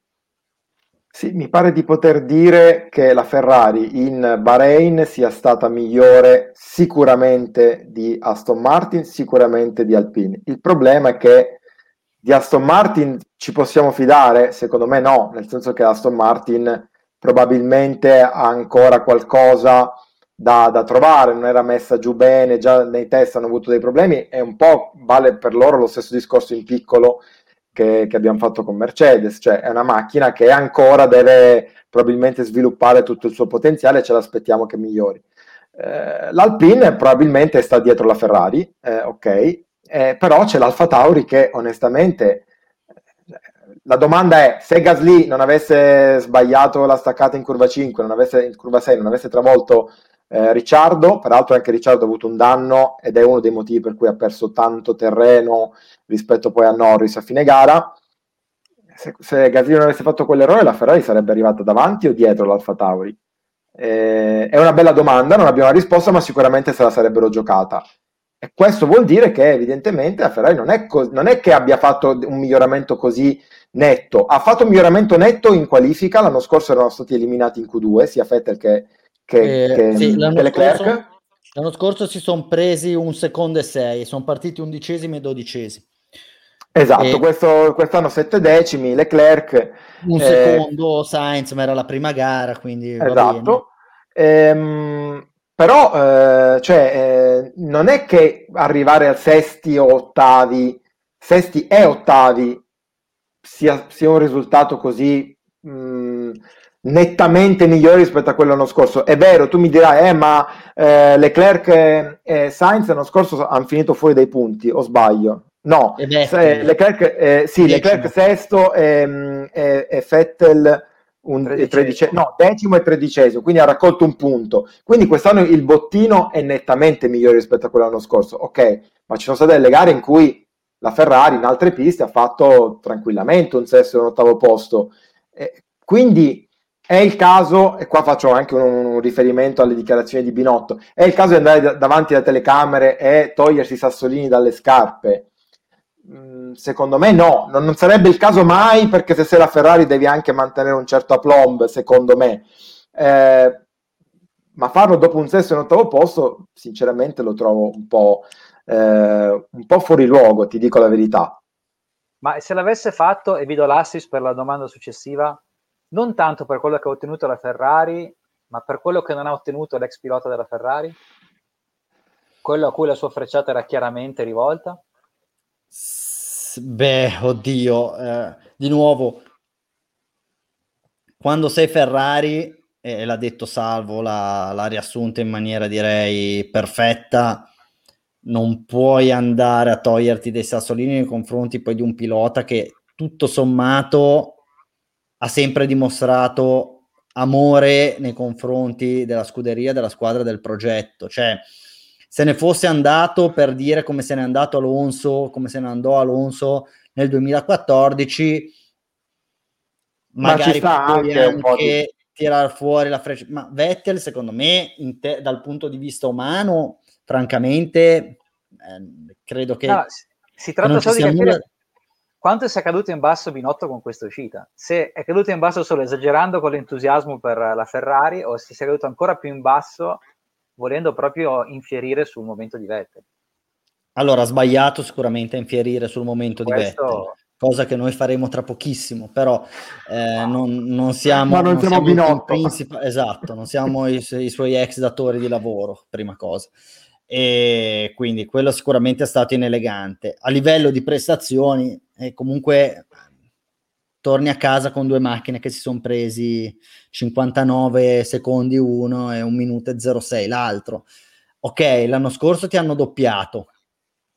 S2: Sì, mi pare di poter dire che la Ferrari in Bahrain sia stata migliore sicuramente di Aston Martin, sicuramente di Alpine. Il problema è che di Aston Martin ci possiamo fidare? Secondo me no, nel senso che Aston Martin probabilmente ha ancora qualcosa da, da, trovare, non era messa giù bene, già nei test hanno avuto dei problemi e un po' vale per loro lo stesso discorso in piccolo che, che abbiamo fatto con Mercedes, cioè è una macchina che ancora deve probabilmente sviluppare tutto il suo potenziale e ce l'aspettiamo che migliori. Eh, L'Alpine probabilmente sta dietro la Ferrari, eh, ok, eh, però c'è l'Alfa Tauri che onestamente la domanda è se Gasly non avesse sbagliato la staccata in curva 5, non avesse, in curva 6, non avesse travolto eh, Ricciardo, peraltro anche Ricciardo ha avuto un danno ed è uno dei motivi per cui ha perso tanto terreno rispetto poi a Norris a fine gara. Se, se Gasly non avesse fatto quell'errore, la Ferrari sarebbe arrivata davanti o dietro l'Alfa Tauri? Eh, è una bella domanda, non abbiamo una risposta, ma sicuramente se la sarebbero giocata. E questo vuol dire che evidentemente la Ferrari non è, co- non è, che abbia fatto un miglioramento così netto, ha fatto un miglioramento netto in qualifica, l'anno scorso erano stati eliminati in Q2 sia Vettel che, che, eh, che, sì, l'anno Leclerc.
S1: Scorso, l'anno scorso si sono presi un secondo e sei, sono partiti undicesimi e dodicesimi.
S2: Esatto, e... questo, quest'anno sette decimi, Leclerc.
S1: Un eh, secondo Sainz, ma era la prima gara, quindi...
S2: Esatto. Ehm, però, eh, cioè, eh, non è che arrivare al sesti o ottavi, sesti e ottavi, sia, sia un risultato così mh, mm, nettamente migliore rispetto a quello l'anno scorso. È vero, tu mi dirai, eh, ma eh, Leclerc e, Sainz l'anno scorso hanno finito fuori dai punti, o sbaglio? No, eh, Leclerc, eh, sì, Leclerc sesto e, e, e Vettel un tredicesimo. no, decimo e tredicesimo, quindi ha raccolto un punto. Quindi quest'anno il bottino è nettamente migliore rispetto a quello dell'anno scorso. Ok, ma ci sono state delle gare in cui la Ferrari in altre piste ha fatto tranquillamente un sesto e un ottavo posto. Eh, quindi è il caso, e qua faccio anche un, un, riferimento alle dichiarazioni di Binotto, è il caso di andare davanti alle telecamere e togliersi i sassolini dalle scarpe secondo me no, non, non, sarebbe il caso mai perché se sei la Ferrari devi anche mantenere un certo aplomb, secondo me. Eh, ma farlo dopo un sesto e un ottavo posto, sinceramente lo trovo un po', eh, un po' fuori luogo, ti dico la verità.
S3: Ma se l'avesse fatto, e vi do l'assist per la domanda successiva, non tanto per quello che ha ottenuto la Ferrari, ma per quello che non ha ottenuto l'ex pilota della Ferrari? Quello a cui la sua frecciata era chiaramente rivolta?
S1: Beh, oddio, eh, di nuovo, quando sei Ferrari, e l'ha detto Salvo, l'ha, l'ha riassunta in maniera direi perfetta, non puoi andare a toglierti dei sassolini nei confronti poi di un pilota che tutto sommato ha sempre dimostrato amore nei confronti della scuderia, della squadra, del progetto. Cioè, se ne fosse andato per dire come se n'è andato Alonso, come se ne andò Alonso nel 2014, magari
S2: Ma anche, anche di...
S1: tirare fuori la freccia. Ma Vettel, secondo me, te, dal punto di vista umano, francamente, eh, credo che... No,
S3: si tratta solo di capire nulla... quanto sia caduto in basso Binotto con questa uscita. Se è caduto in basso solo esagerando con l'entusiasmo per la Ferrari o se sia caduto ancora più in basso volendo proprio infierire sul momento di Vettel.
S1: Allora, ha sbagliato sicuramente a infierire sul momento Questo... di Vettel, cosa che noi faremo tra pochissimo, però eh, non, non, siamo...
S2: Ma non, non siamo, siamo
S1: princip- esatto, non siamo i, i, suoi ex datori di lavoro, prima cosa. E quindi quello sicuramente è stato inelegante. A livello di prestazioni, eh, comunque torni a casa con due macchine che si sono presi 59 secondi uno e un minuto e 06 l'altro. Ok, l'anno scorso ti hanno doppiato,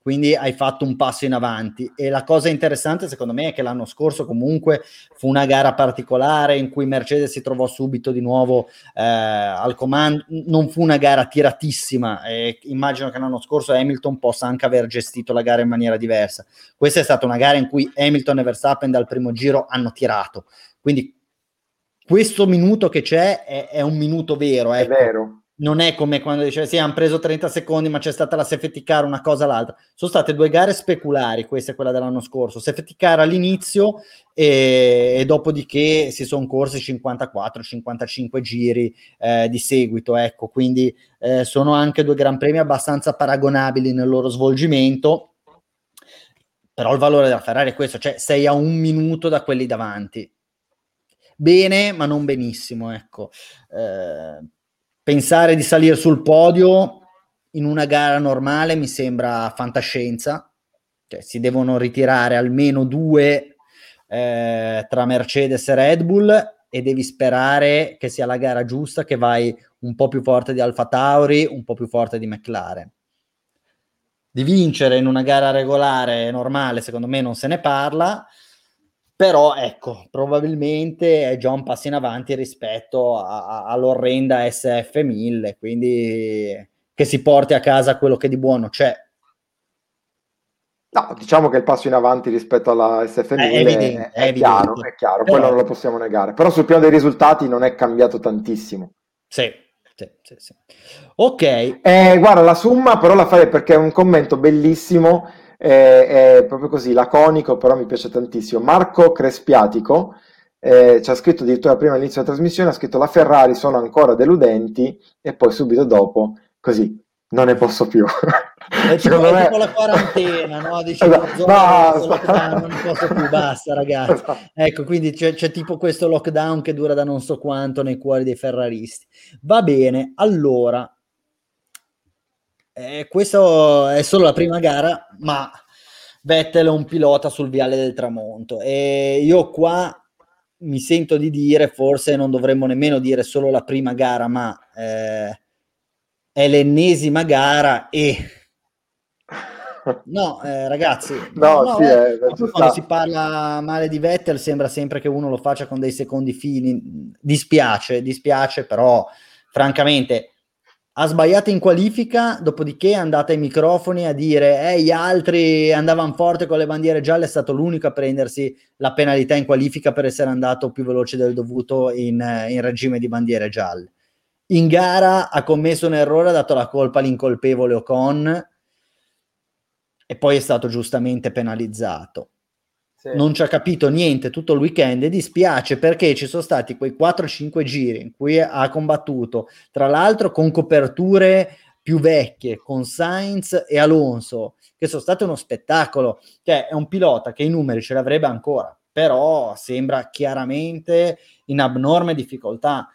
S1: quindi hai fatto un passo in avanti e la cosa interessante secondo me è che l'anno scorso comunque fu una gara particolare in cui Mercedes si trovò subito di nuovo eh, al comando, non fu una gara tiratissima e immagino che l'anno scorso Hamilton possa anche aver gestito la gara in maniera diversa. Questa è stata una gara in cui Hamilton e Verstappen dal primo giro hanno tirato, quindi questo minuto che c'è è, è un minuto vero. Ecco.
S2: È vero
S1: non è come quando dice sì, hanno preso 30 secondi, ma c'è stata la safety car, una cosa l'altra. Sono state due gare speculari, questa è quella dell'anno scorso. Safety car all'inizio e, e dopodiché si sono corsi 54-55 giri eh, di seguito. Ecco, quindi eh, sono anche due gran premi abbastanza paragonabili nel loro svolgimento. Però il valore della Ferrari è questo, cioè sei a un minuto da quelli davanti. Bene, ma non benissimo, ecco. Eh, pensare di salire sul podio in una gara normale mi sembra fantascienza. Cioè, si devono ritirare almeno due eh, tra Mercedes e Red Bull e devi sperare che sia la gara giusta, che vai un po' più forte di Alfa Tauri, un po' più forte di McLaren. Di vincere in una gara regolare normale, secondo me non se ne parla però ecco, probabilmente è già un passo in avanti rispetto a, a, all'orrenda SF1000, quindi che si porti a casa quello che di buono c'è.
S2: No, diciamo che il passo in avanti rispetto alla SF1000 è, evidente, è, è chiaro, è chiaro Però... quello non lo possiamo negare. Però sul piano dei risultati non è cambiato tantissimo.
S1: Sì, sì, sì, sì. Ok.
S2: Eh, guarda, la somma però la farei perché è un commento bellissimo è, è proprio così, laconico, però mi piace tantissimo. Marco Crespiatico eh, ci ha scritto addirittura prima all'inizio della trasmissione, ha scritto la Ferrari sono ancora deludenti e poi subito dopo, così, non ne posso più.
S1: È tipo, è tipo la quarantena, no? Dici, esatto. no, non ne posso più, basta ragazzi. Esatto. Ecco, quindi c'è, c'è, tipo questo lockdown che dura da non so quanto nei cuori dei ferraristi. Va bene, allora, eh, questo è solo la prima gara, ma Vettel è un pilota sul viale del tramonto e io qua mi sento di dire, forse non dovremmo nemmeno dire solo la prima gara, ma eh, è l'ennesima gara e No, eh, ragazzi,
S2: no, no, sì,
S1: eh, quando si parla male di Vettel sembra sempre che uno lo faccia con dei secondi fini. Dispiace, dispiace, però francamente ha sbagliato in qualifica, dopodiché è andata ai microfoni a dire eh, gli altri andavano forte con le bandiere gialle, è stato l'unico a prendersi la penalità in qualifica per essere andato più veloce del dovuto in, in regime di bandiere gialle. In gara ha commesso un errore, ha dato la colpa all'incolpevole Ocon, e poi è stato giustamente penalizzato. Sì. Non ci ha capito niente tutto il weekend e dispiace perché ci sono stati quei 4-5 giri in cui ha combattuto, tra l'altro con coperture più vecchie, con Sainz e Alonso, che sono state uno spettacolo. Cioè, è un pilota che i numeri ce l'avrebbe ancora, però sembra chiaramente in abnorme difficoltà.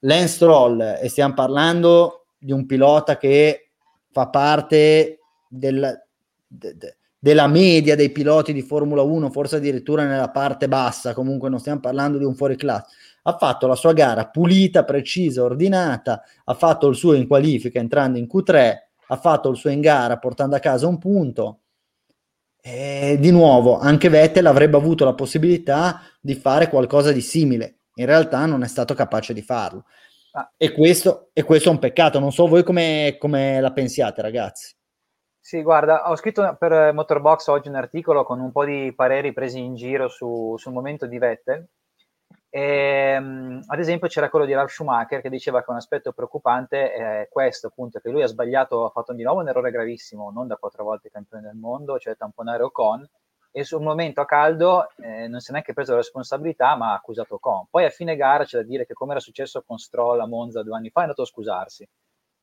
S1: Lance Stroll, e stiamo parlando di un pilota che fa parte del, de, de, della media dei piloti di Formula 1, forse addirittura nella parte bassa, comunque non stiamo parlando di un fuoriclasse. Ha fatto la sua gara pulita, precisa, ordinata, ha fatto il suo in qualifica entrando in Q3, ha fatto il suo in gara portando a casa un punto e di nuovo, anche Vettel avrebbe avuto la possibilità di fare qualcosa di simile. In realtà non è stato capace di farlo. Ah. E, questo, e, questo, è un peccato. Non so voi come, come la pensiate, ragazzi.
S3: Sì, guarda, ho scritto per Motorbox oggi un articolo con un po' di pareri presi in giro su, sul momento di Vettel e, ehm, ad esempio c'era quello di Ralf Schumacher che diceva che un aspetto preoccupante è questo, appunto, che lui ha sbagliato, ha fatto di nuovo un errore gravissimo, non da quattro volte campione del mondo, cioè tamponare Ocon, e sul momento a caldo eh, non si è neanche preso la responsabilità, ma ha accusato Ocon. Poi a fine gara c'è da dire che come era successo con Stroll a Monza due anni fa è andato a scusarsi.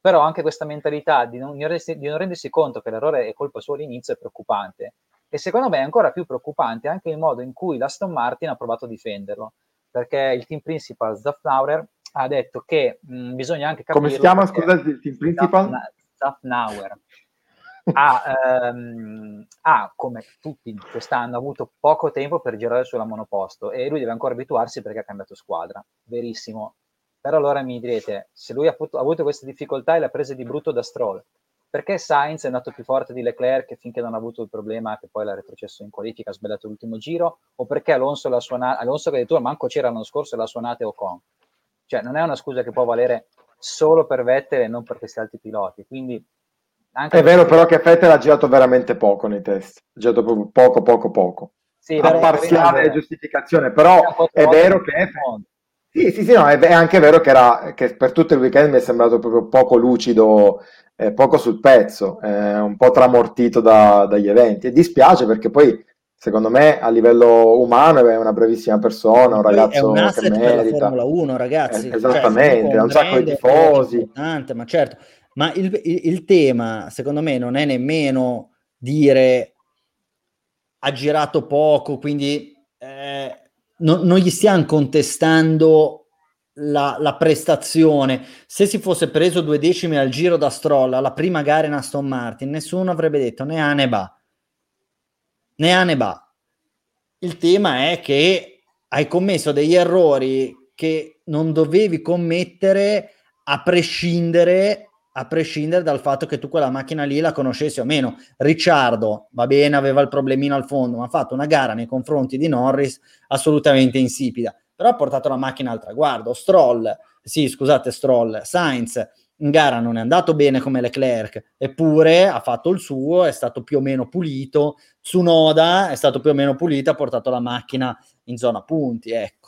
S3: Però anche questa mentalità di non, di non rendersi conto che l'errore è colpa sua all'inizio è preoccupante. E secondo me è ancora più preoccupante anche il modo in cui l'Aston Martin ha provato a difenderlo perché il team principal Zafnauer ha detto che mh, bisogna anche capire...
S2: Come si chiama, scusate, il team principal?
S3: Zafnauer. ha, ehm, ha, come tutti quest'anno, avuto poco tempo per girare sulla monoposto e lui deve ancora abituarsi perché ha cambiato squadra. Verissimo. Però allora mi direte, se lui ha avuto, ha avuto queste difficoltà e le ha prese di brutto da Stroll, perché Sainz è andato più forte di Leclerc finché non ha avuto il problema che poi l'ha retrocesso in qualifica, ha sbagliato l'ultimo giro, o perché Alonso, la suona- Alonso che addirittura manco c'era l'anno scorso e l'ha suonata Ocon. Cioè non è una scusa che può valere solo per Vettel e non per questi altri piloti. Quindi
S2: anche è vero però che Vettel ha girato veramente poco nei test, ha girato poco, poco, poco. Sì, a parziale giustificazione, però è vero che... È... Sì, sì, sì, no, è, anche vero che, era, che per tutto il weekend mi è sembrato proprio poco lucido eh, poco sul pezzo, eh, un po' tramortito da, dagli eventi. E dispiace perché poi, secondo me, a livello umano è una brevissima persona, un ragazzo
S1: un
S2: che merita.
S1: Formula 1, ragazzi.
S2: Eh, esattamente, cioè, ha un sacco di tifosi.
S1: Ma certo, ma il, il, il tema, secondo me, non è nemmeno dire ha girato poco, quindi eh, non, non gli stiamo contestando la, la, prestazione. Se si fosse preso due decimi al giro da Stroll alla prima gara in Aston Martin, nessuno avrebbe detto né a né ba. Né a né ba. Il tema è che hai commesso degli errori che non dovevi commettere a prescindere a prescindere dal fatto che tu quella macchina lì la conoscessi o meno. Ricciardo, va bene, aveva il problemino al fondo, ma ha fatto una gara nei confronti di Norris assolutamente insipida però ha portato la macchina al traguardo. Stroll, sì, scusate, Stroll, Sainz in gara non è andato bene come Leclerc, eppure ha fatto il suo, è stato più o meno pulito. Tsunoda è stato più o meno pulito, ha portato la macchina in zona punti, ecco.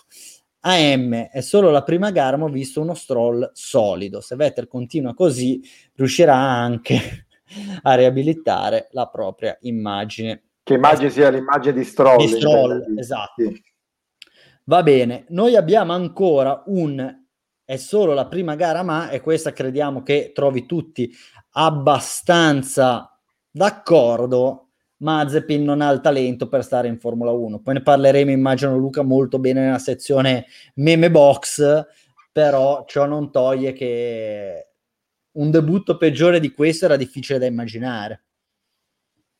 S1: AM è solo la prima gara, ma ho visto uno Stroll solido. Se Vettel continua così, riuscirà anche a riabilitare la propria immagine.
S2: Che immagine sia l'immagine di Stroll.
S1: Di Stroll, esatto. Sì. Va bene, noi abbiamo ancora un è solo la prima gara, ma e questa crediamo che trovi tutti abbastanza d'accordo. Mazepin non ha il talento per stare in Formula 1. Poi ne parleremo, immagino Luca, molto bene nella sezione meme box, però ciò non toglie che un debutto peggiore di questo era difficile da immaginare.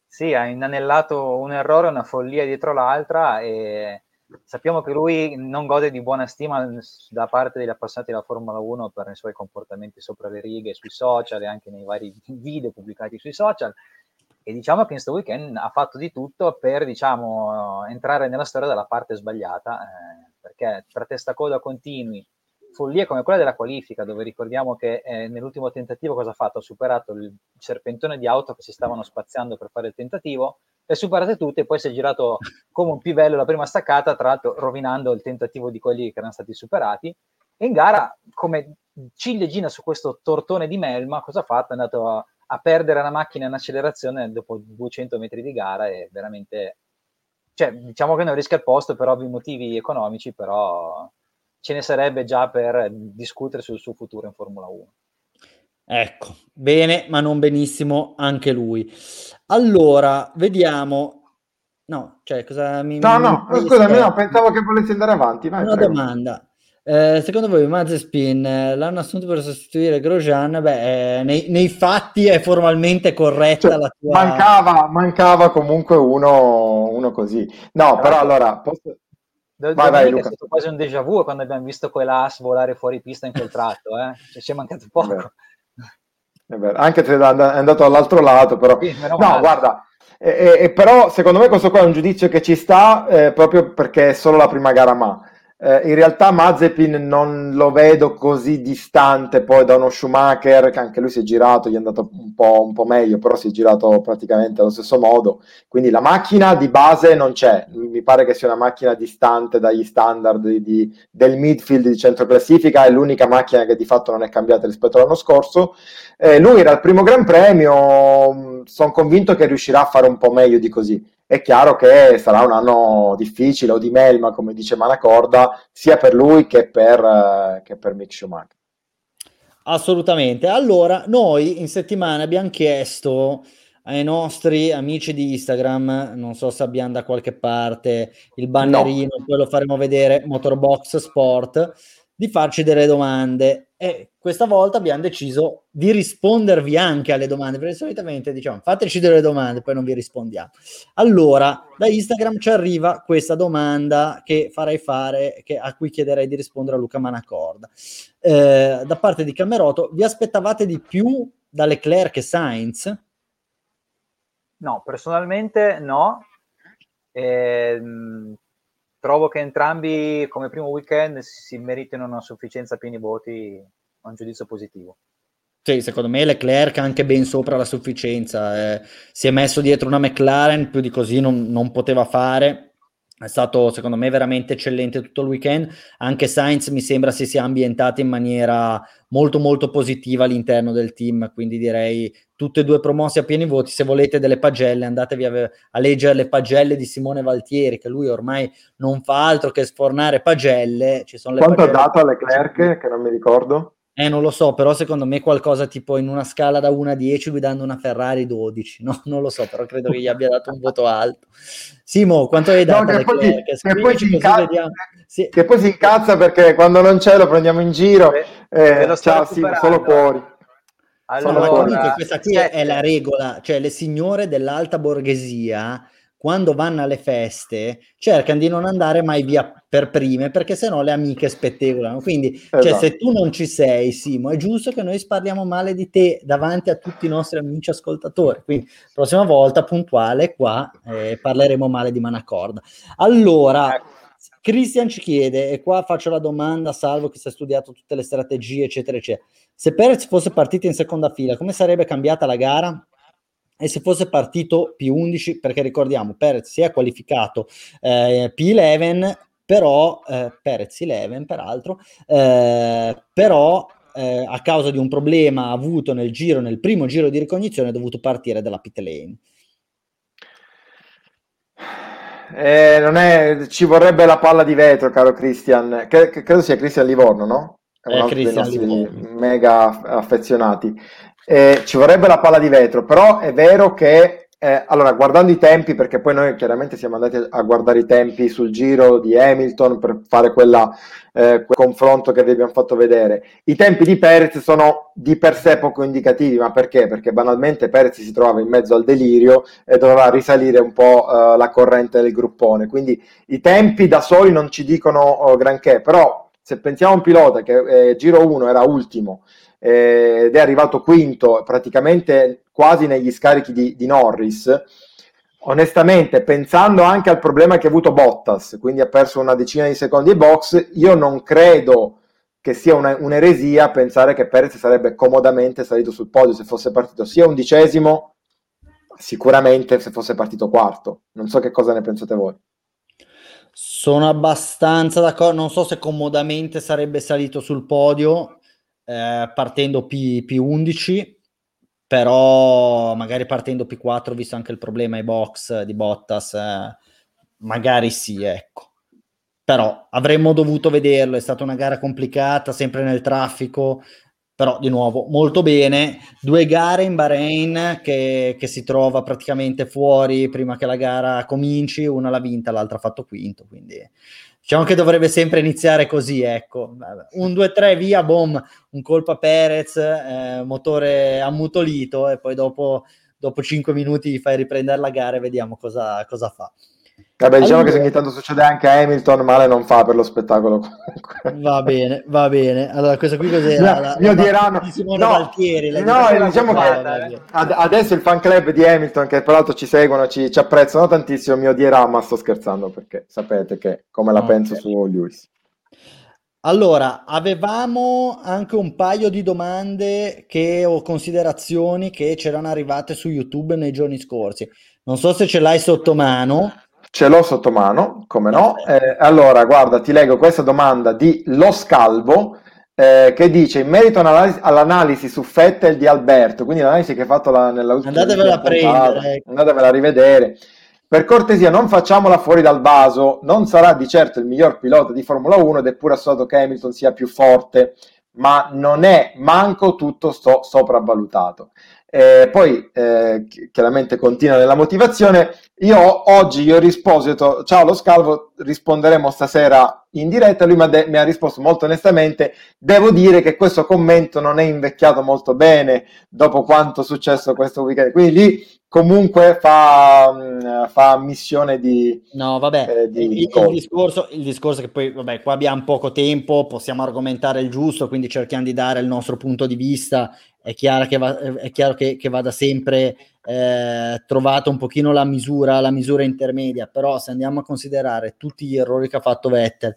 S3: Sì, ha inanellato un errore, una follia dietro l'altra e Sappiamo che lui non gode di buona stima da parte degli appassionati della Formula 1 per i suoi comportamenti sopra le righe sui social e anche nei vari video pubblicati sui social. E diciamo che in questo weekend ha fatto di tutto per diciamo, entrare nella storia dalla parte sbagliata, eh, perché tra testa coda continui, follie come quella della qualifica, dove ricordiamo che eh, nell'ultimo tentativo cosa ha fatto? Ha superato il serpentone di auto che si stavano spaziando per fare il tentativo, le superate tutte e poi si è girato come un pivello la prima staccata, tra l'altro rovinando il tentativo di quelli che erano stati superati. E in gara, come ciliegina su questo tortone di melma, cosa ha fatto? È andato a, a perdere la macchina in accelerazione dopo 200 metri di gara è veramente... Cioè, diciamo che non rischia il posto per ovvi motivi economici, però ce ne sarebbe già per discutere sul suo futuro in Formula 1.
S1: Ecco, bene, ma non benissimo anche lui. Allora, vediamo. No, cioè, cosa mi...
S2: No, no, scusami, no, pensavo che volessi andare avanti.
S1: Vai, Una prego. domanda. Eh, secondo voi Mazepin eh, l'hanno assunto per sostituire Grosjean? Beh, eh, nei, nei, fatti è formalmente corretta cioè, la tua...
S2: Mancava, mancava comunque uno, uno, così. No, però allora... Posso...
S3: Do, vai, vai, Luca. è stato quasi un déjà vu quando abbiamo visto quell'AS volare fuori pista in quel tratto, eh? cioè, ci è mancato poco.
S2: È vero. Anche se è andato all'altro lato, però... Sì, no, male. guarda, e, e, però secondo me questo qua è un giudizio che ci sta eh, proprio perché è solo la prima gara ma eh, in realtà Mazepin non lo vedo così distante poi da uno Schumacher, che anche lui si è girato, gli è andato un po', un po', meglio, però si è girato praticamente allo stesso modo. Quindi la macchina di base non c'è, mi pare che sia una macchina distante dagli standard di, di, del midfield di centro classifica, è l'unica macchina che di fatto non è cambiata rispetto all'anno scorso. Eh, lui era il primo Gran Premio, sono convinto che riuscirà a fare un po' meglio di così è chiaro che sarà un anno difficile o di melma, come dice Manacorda, sia per lui che per, eh, che per Mick Schumacher.
S1: Assolutamente. Allora, noi in settimana abbiamo chiesto ai nostri amici di Instagram, non so se abbiamo da qualche parte il bannerino, no. poi lo faremo vedere, Motorbox Sport, di farci delle domande e questa volta abbiamo deciso di rispondervi anche alle domande, perché solitamente diciamo fateci delle domande, poi non vi rispondiamo. Allora, da Instagram ci arriva questa domanda che farei fare, che, a cui chiederei di rispondere a Luca Manacorda. Eh, da parte di Cameroto, vi aspettavate di più da Leclerc e Sainz?
S3: No, personalmente no. Eh, trovo che entrambi come primo weekend si meritino una sufficienza pieni voti a un giudizio positivo.
S1: Sì, secondo me Leclerc anche ben sopra la sufficienza, eh, si è messo dietro una McLaren, più di così non, non poteva fare, è stato secondo me veramente eccellente tutto il weekend, anche Sainz mi sembra si sia ambientato in maniera molto molto positiva all'interno del team, quindi direi tutte e due promossi a pieni voti, se volete delle pagelle andatevi a, a leggere le pagelle di Simone Valtieri, che lui ormai non fa altro che sfornare pagelle. Ci sono
S2: Quanto ha dato a Leclerc, che non mi ricordo?
S1: Eh, non lo so, però secondo me qualcosa tipo in una scala da 1 a 10 guidando una Ferrari 12, no? Non lo so, però credo che gli abbia dato un voto alto. Simo, quanto hai dato? No, che, poi,
S2: che, che, poi incazza, sì. che, poi si incazza, perché quando non c'è lo prendiamo in giro. Eh, eh, ciao Simo, solo cuori.
S1: Allora, comunque questa qui è la regola, cioè le signore dell'alta borghesia quando vanno alle feste cercano di non andare mai via per prime perché sennò le amiche spettegolano. Quindi, esatto. cioè, se tu non ci sei, Simo, è giusto che noi parliamo male di te davanti a tutti i nostri amici ascoltatori. Quindi, prossima volta, puntuale, qua eh, parleremo male di Manacorda. Allora, ecco. Christian ci chiede, e qua faccio la domanda, salvo che si è studiato tutte le strategie, eccetera, eccetera. Se Perez fosse partito in seconda fila, come sarebbe cambiata la gara? e se fosse partito P11, perché ricordiamo Perez si è qualificato eh, P11, però eh, Perez 11 peraltro, eh, però eh, a causa di un problema avuto nel giro, nel primo giro di ricognizione, è dovuto partire dalla pit lane.
S2: Eh, non è, ci vorrebbe la palla di vetro, caro Christian. Che, che, credo sia Christian Livorno, no? È uno dei nostri mega affezionati. Eh, ci vorrebbe la palla di vetro, però è vero che, eh, allora, guardando i tempi, perché poi noi chiaramente siamo andati a guardare i tempi sul giro di Hamilton per fare quella, eh, quel confronto che vi abbiamo fatto vedere. I tempi di Perez sono di per sé poco indicativi, ma perché? Perché banalmente Perez si trovava in mezzo al delirio e doveva risalire un po' uh, la corrente del gruppone. Quindi i tempi da soli non ci dicono oh, granché, però se pensiamo a un pilota che eh, giro 1 era ultimo, eh, ed è arrivato quinto, praticamente quasi negli scarichi di, di, Norris. Onestamente, pensando anche al problema che ha avuto Bottas, quindi ha perso una decina di secondi ai box, io non credo che sia una, un'eresia pensare che Perez sarebbe comodamente salito sul podio se fosse partito sia undicesimo, sicuramente se fosse partito quarto. Non so che cosa ne pensate voi.
S1: Sono abbastanza d'accordo, non so se comodamente sarebbe salito sul podio, eh, partendo P, P11, però magari partendo P4, visto anche il problema ai box di Bottas, eh, magari sì, ecco. Però avremmo dovuto vederlo, è stata una gara complicata, sempre nel traffico, però di nuovo molto bene. Due gare in Bahrain che, che, si trova praticamente fuori prima che la gara cominci, una l'ha vinta, l'altra ha fatto quinto, quindi diciamo che dovrebbe sempre iniziare così, ecco. Un 2-3 via, boom, un colpo a Perez, eh, motore ammutolito e poi dopo, dopo 5 minuti fai riprendere la gara e vediamo cosa, cosa fa.
S2: Vabbè, diciamo allora, che ogni tanto succede anche a Hamilton, male non fa per lo spettacolo.
S1: va bene, va bene. Allora, questa qui cos'era?
S2: No, la, io diranno... di Simone no, Valtieri. No, diciamo che eh. adesso il fan club di Hamilton, che peraltro ci seguono, ci, ci apprezzano tantissimo, mi odierà, ma sto scherzando perché sapete che come la okay. penso su Lewis.
S1: Allora, avevamo anche un paio di domande che, o considerazioni che c'erano arrivate su YouTube nei giorni scorsi. Non so se ce l'hai sotto mano.
S2: Ce l'ho sotto mano, come no? Eh, allora, guarda, ti leggo questa domanda di Lo Scalvo eh, che dice in merito all'analisi, all'analisi, su Fettel di Alberto, quindi l'analisi che hai fatto la, nella ultima
S1: Andatevela a prendere. Ecco.
S2: Andatevela a rivedere. Per cortesia, non facciamola fuori dal vaso. Non sarà di certo il miglior pilota di Formula 1 ed è pure assoluto che Hamilton sia più forte, ma non è manco tutto sto sopravvalutato. Eh, poi eh, chiaramente continua nella motivazione. Io oggi gli ho risposto, ciao lo scalvo, risponderemo stasera in diretta. Lui de- mi ha risposto molto onestamente. Devo dire che questo commento non è invecchiato molto bene dopo quanto è successo questo weekend. Quindi lì comunque fa, mm, fa missione di...
S1: No, vabbè, eh, di il, il, discorso, il discorso che poi, vabbè, qua abbiamo poco tempo, possiamo argomentare il giusto, quindi cerchiamo di dare il nostro punto di vista. È chiaro che, va, è chiaro che, che vada sempre eh, trovata un pochino la misura, la misura intermedia, però se andiamo a considerare tutti gli errori che ha fatto Vettel,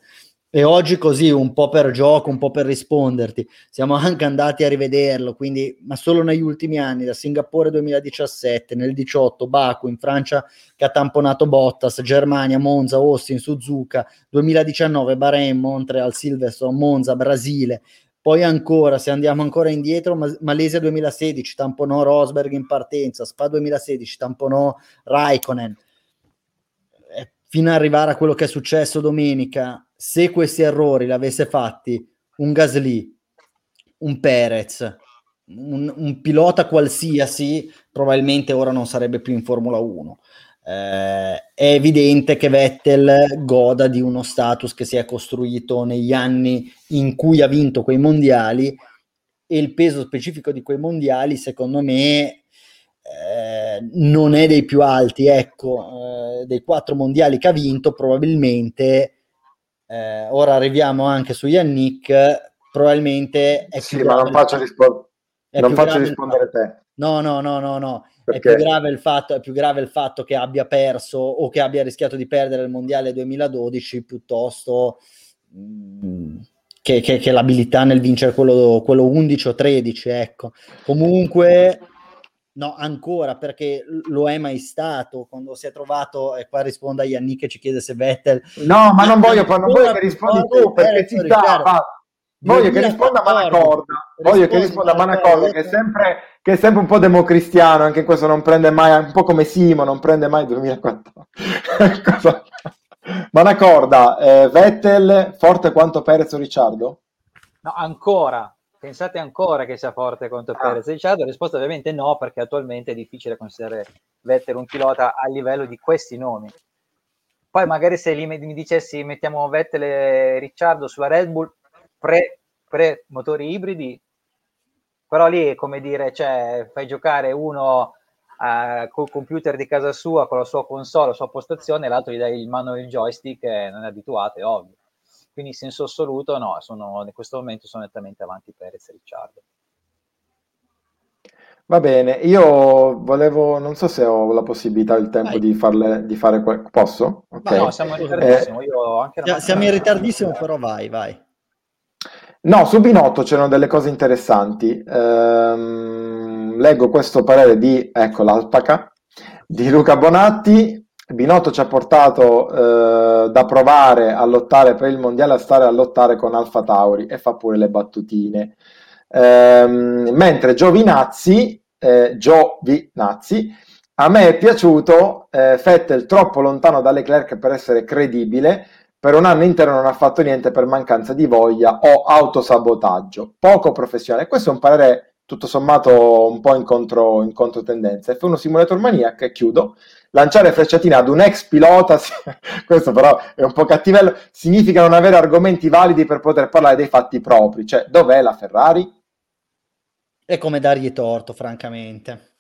S1: e oggi così, un po' per gioco, un po' per risponderti, siamo anche andati a rivederlo, quindi, ma solo negli ultimi anni, da Singapore 2017, nel 18, Baku, in Francia che ha tamponato Bottas, Germania, Monza, Austin, Suzuka, 2019, Bahrain, Montreal, Silverstone, Monza, Brasile, poi ancora, se andiamo ancora indietro, Malesia 2016 tamponò Rosberg in partenza, Spa 2016 tamponò Raikkonen. Fino ad arrivare a quello che è successo domenica, se questi errori l'avesse fatti un Gasly, un Perez, un, un pilota qualsiasi, probabilmente ora non sarebbe più in Formula 1 eh, è evidente che Vettel goda di uno status che si è costruito negli anni in cui ha vinto quei mondiali e il peso specifico di quei mondiali secondo me eh, non è dei più alti ecco eh, dei quattro mondiali che ha vinto probabilmente eh, ora arriviamo anche su Yannick probabilmente
S2: è sì ma non faccio, rispo- non faccio rispondere te
S1: no no no no no è più, grave il fatto, è più grave il fatto che abbia perso o che abbia rischiato di perdere il mondiale 2012 piuttosto mh, mm, che, che, che, l'abilità nel vincere quello, quello 11 o 13. Ecco. Comunque, no, ancora perché lo è mai stato quando si è trovato, e qua risponda Yannick che ci chiede se Vettel.
S2: No, ma non voglio, non voglio che rispondi tu perché ci sta. Voglio che risponda Manacorda, voglio che risponda Manacorda che è sempre che è sempre un po' democristiano, anche questo non prende mai, un po' come Simo, non prende mai 2014. Ma una corda, eh, Vettel forte quanto Perez o Ricciardo?
S3: No, ancora. Pensate ancora che sia forte quanto ah. Perez e Ricciardo? La risposta ovviamente no, perché attualmente è difficile considerare Vettel un pilota a livello di questi nomi. Poi magari se mi dicessi mettiamo Vettel e Ricciardo sulla Red Bull pre, pre motori ibridi, però lì è come dire, cioè, fai giocare uno uh, col computer di casa sua, con la sua console, la sua postazione, e l'altro gli dai il mano il joystick, e non è abituato, è ovvio. Quindi in senso assoluto no, sono, in questo momento sono nettamente avanti Perez e Ricciardo.
S2: Va bene, io volevo, non so se ho la possibilità, il tempo di, farle, di fare, posso?
S1: Okay. no, siamo in ritardissimo, eh, siamo in ritardissimo, però vai, vai.
S2: No, su Binotto c'erano delle cose interessanti. Ehm, leggo questo parere di, ecco, l'alpaca, di Luca Bonatti. Binotto ci ha portato eh, da provare a lottare per il mondiale a stare a lottare con Alfa Tauri e fa pure le battutine. Ehm, mentre Giovinazzi eh, Giovinazzi. A me è piaciuto eh, Vettel troppo lontano da Leclerc per essere credibile, per un anno intero non ha fatto niente per mancanza di voglia o autosabotaggio, poco professionale. Questo è un parere tutto sommato un po' in, contro, in controtendenza. F1 Simulator Maniac, e chiudo, lanciare frecciatine ad un ex pilota, questo però è un po' cattivello, significa non avere argomenti validi per poter parlare dei fatti propri, cioè dov'è la Ferrari?
S1: È come dargli torto, francamente.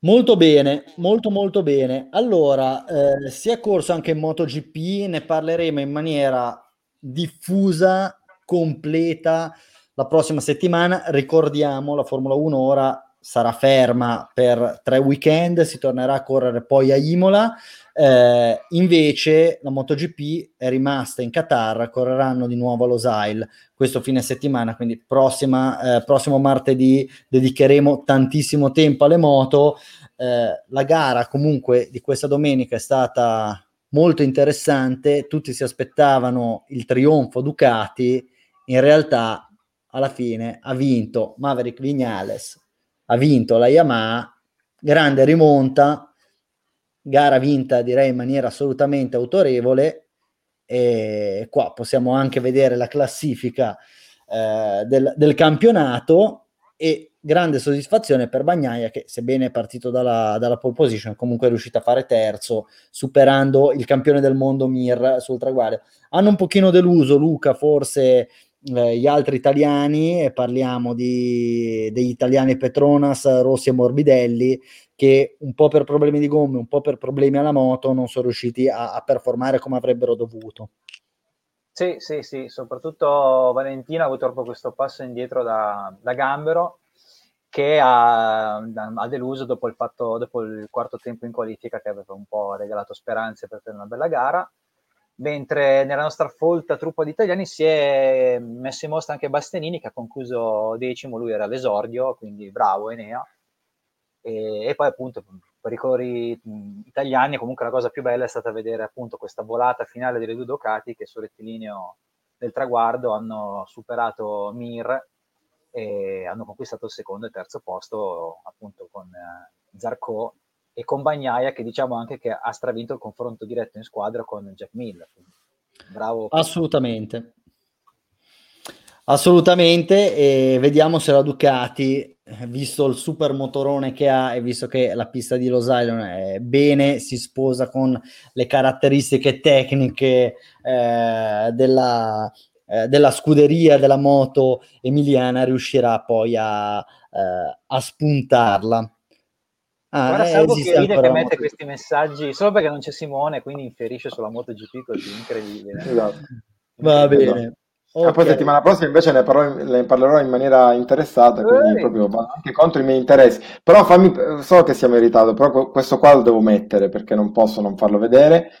S1: Molto bene, molto molto bene. Allora, eh, si è corso anche in MotoGP, ne parleremo in maniera diffusa, completa la prossima settimana. Ricordiamo, la Formula 1 ora sarà ferma per tre weekend, si tornerà a correre poi a Imola. Eh, invece la MotoGP è rimasta in Qatar, correranno di nuovo a Losail questo fine settimana, quindi prossima, eh, prossimo martedì dedicheremo tantissimo tempo alle moto. Eh, la gara comunque di questa domenica è stata molto interessante, tutti si aspettavano il trionfo Ducati, in realtà alla fine ha vinto Maverick Vignales, ha vinto la Yamaha, grande rimonta, gara vinta direi in maniera assolutamente autorevole e qua possiamo anche vedere la classifica eh, del, del, campionato e grande soddisfazione per Bagnaia che sebbene è partito dalla, dalla pole position comunque è riuscito a fare terzo superando il campione del mondo Mir sul traguardo. Hanno un pochino deluso Luca forse eh, gli altri italiani e parliamo di, degli italiani Petronas, Rossi e Morbidelli che un po' per problemi di gomme, un po' per problemi alla moto non sono riusciti a, a performare come avrebbero dovuto.
S3: Sì, sì, sì, soprattutto Valentina ha avuto proprio questo passo indietro da, da Gambero che ha, ha, deluso dopo il, fatto, dopo il quarto tempo in qualifica che aveva un po' regalato speranze per fare una bella gara mentre nella nostra folta truppa di italiani si è messo in mostra anche Bastianini che ha concluso decimo, lui era all'esordio, quindi bravo Enea. E, e poi appunto per i colori italiani comunque la cosa più bella è stata vedere appunto questa volata finale delle due Ducati che sul rettilineo del traguardo hanno superato Mir e hanno conquistato il secondo e terzo posto appunto con eh, Zarco e con Bagnaia che diciamo anche che ha stravinto il confronto diretto in squadra con Jack Miller. Bravo.
S1: Assolutamente. Assolutamente, e vediamo se la Ducati, visto il super motorone che ha e visto che la pista di Los Island è bene, si sposa con le caratteristiche tecniche eh, della, eh, della, scuderia della moto emiliana, riuscirà poi a, eh, a spuntarla.
S3: Ah, Guarda, eh, Salvo che ride che mette questi messaggi solo perché non c'è Simone, quindi inferisce sulla MotoGP così incredibile.
S2: Esatto.
S1: Va bene.
S2: Okay. poi settimana prossima invece ne, parlerò, ne parlerò in maniera interessata, quindi Ehi. proprio anche contro i miei interessi. Però fammi, so che siamo in ritardo, però questo qua lo devo mettere perché non posso non farlo vedere.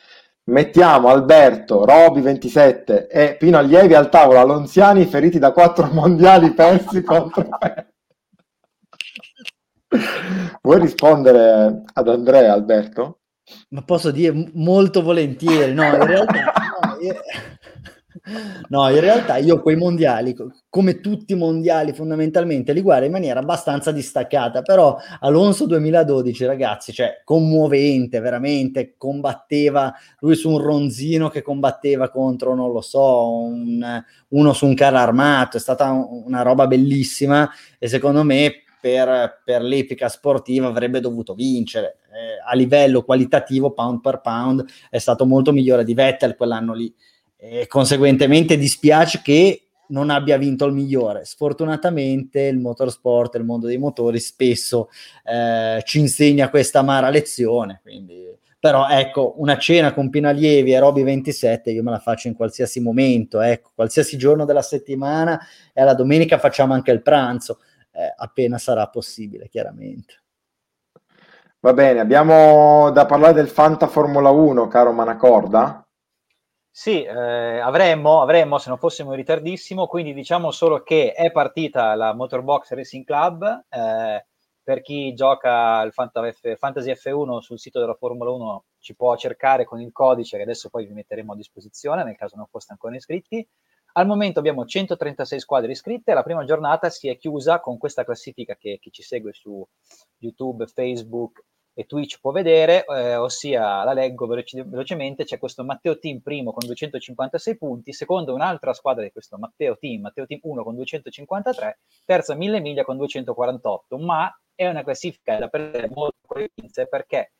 S2: Mettiamo Alberto, Roby 27 e Pino Allievi al tavolo, Alonziani feriti da quattro mondiali persi contro me. Vuoi rispondere ad Andrea, Alberto?
S1: Ma posso dire molto volentieri, no, in realtà, no, io, no, in realtà io quei mondiali, come tutti i mondiali fondamentalmente, li guardo in maniera abbastanza distaccata, però Alonso 2012, ragazzi, cioè commovente, veramente, combatteva lui su un ronzino che combatteva contro, non lo so, un, uno su un carro armato, è stata una roba bellissima e secondo me per, per l'epica sportiva avrebbe dovuto vincere. Eh, a livello qualitativo, pound per pound, è stato molto migliore di Vettel quell'anno lì. E conseguentemente dispiace che non abbia vinto il migliore. Sfortunatamente il motorsport, il mondo dei motori spesso eh, ci insegna questa amara lezione. Quindi, però ecco, una cena con Pinalievi e Roby 27 io me la faccio in qualsiasi momento, ecco, qualsiasi giorno della settimana e alla domenica facciamo anche il pranzo eh, appena sarà possibile, chiaramente.
S2: Va bene, abbiamo da parlare del Fanta Formula 1, caro Manacorda?
S3: Sì, eh, avremmo, avremmo, se non fossimo in ritardissimo, quindi diciamo solo che è partita la Motorbox Racing Club, eh, per chi gioca il Fantasy F1 sul sito della Formula 1 ci può cercare con il codice che adesso poi vi metteremo a disposizione nel caso non foste ancora iscritti Al momento abbiamo 136 squadre iscritte, la prima giornata si è chiusa con questa classifica che chi ci segue su YouTube, Facebook e Twitch può vedere, eh, ossia la leggo veloci- velocemente, c'è questo Matteo Team primo con 256 punti, secondo un'altra squadra di questo Matteo Team, Matteo Team 1 con 253, terza Mille Miglia con 248, ma è una classifica da perdere molto con le pinze perché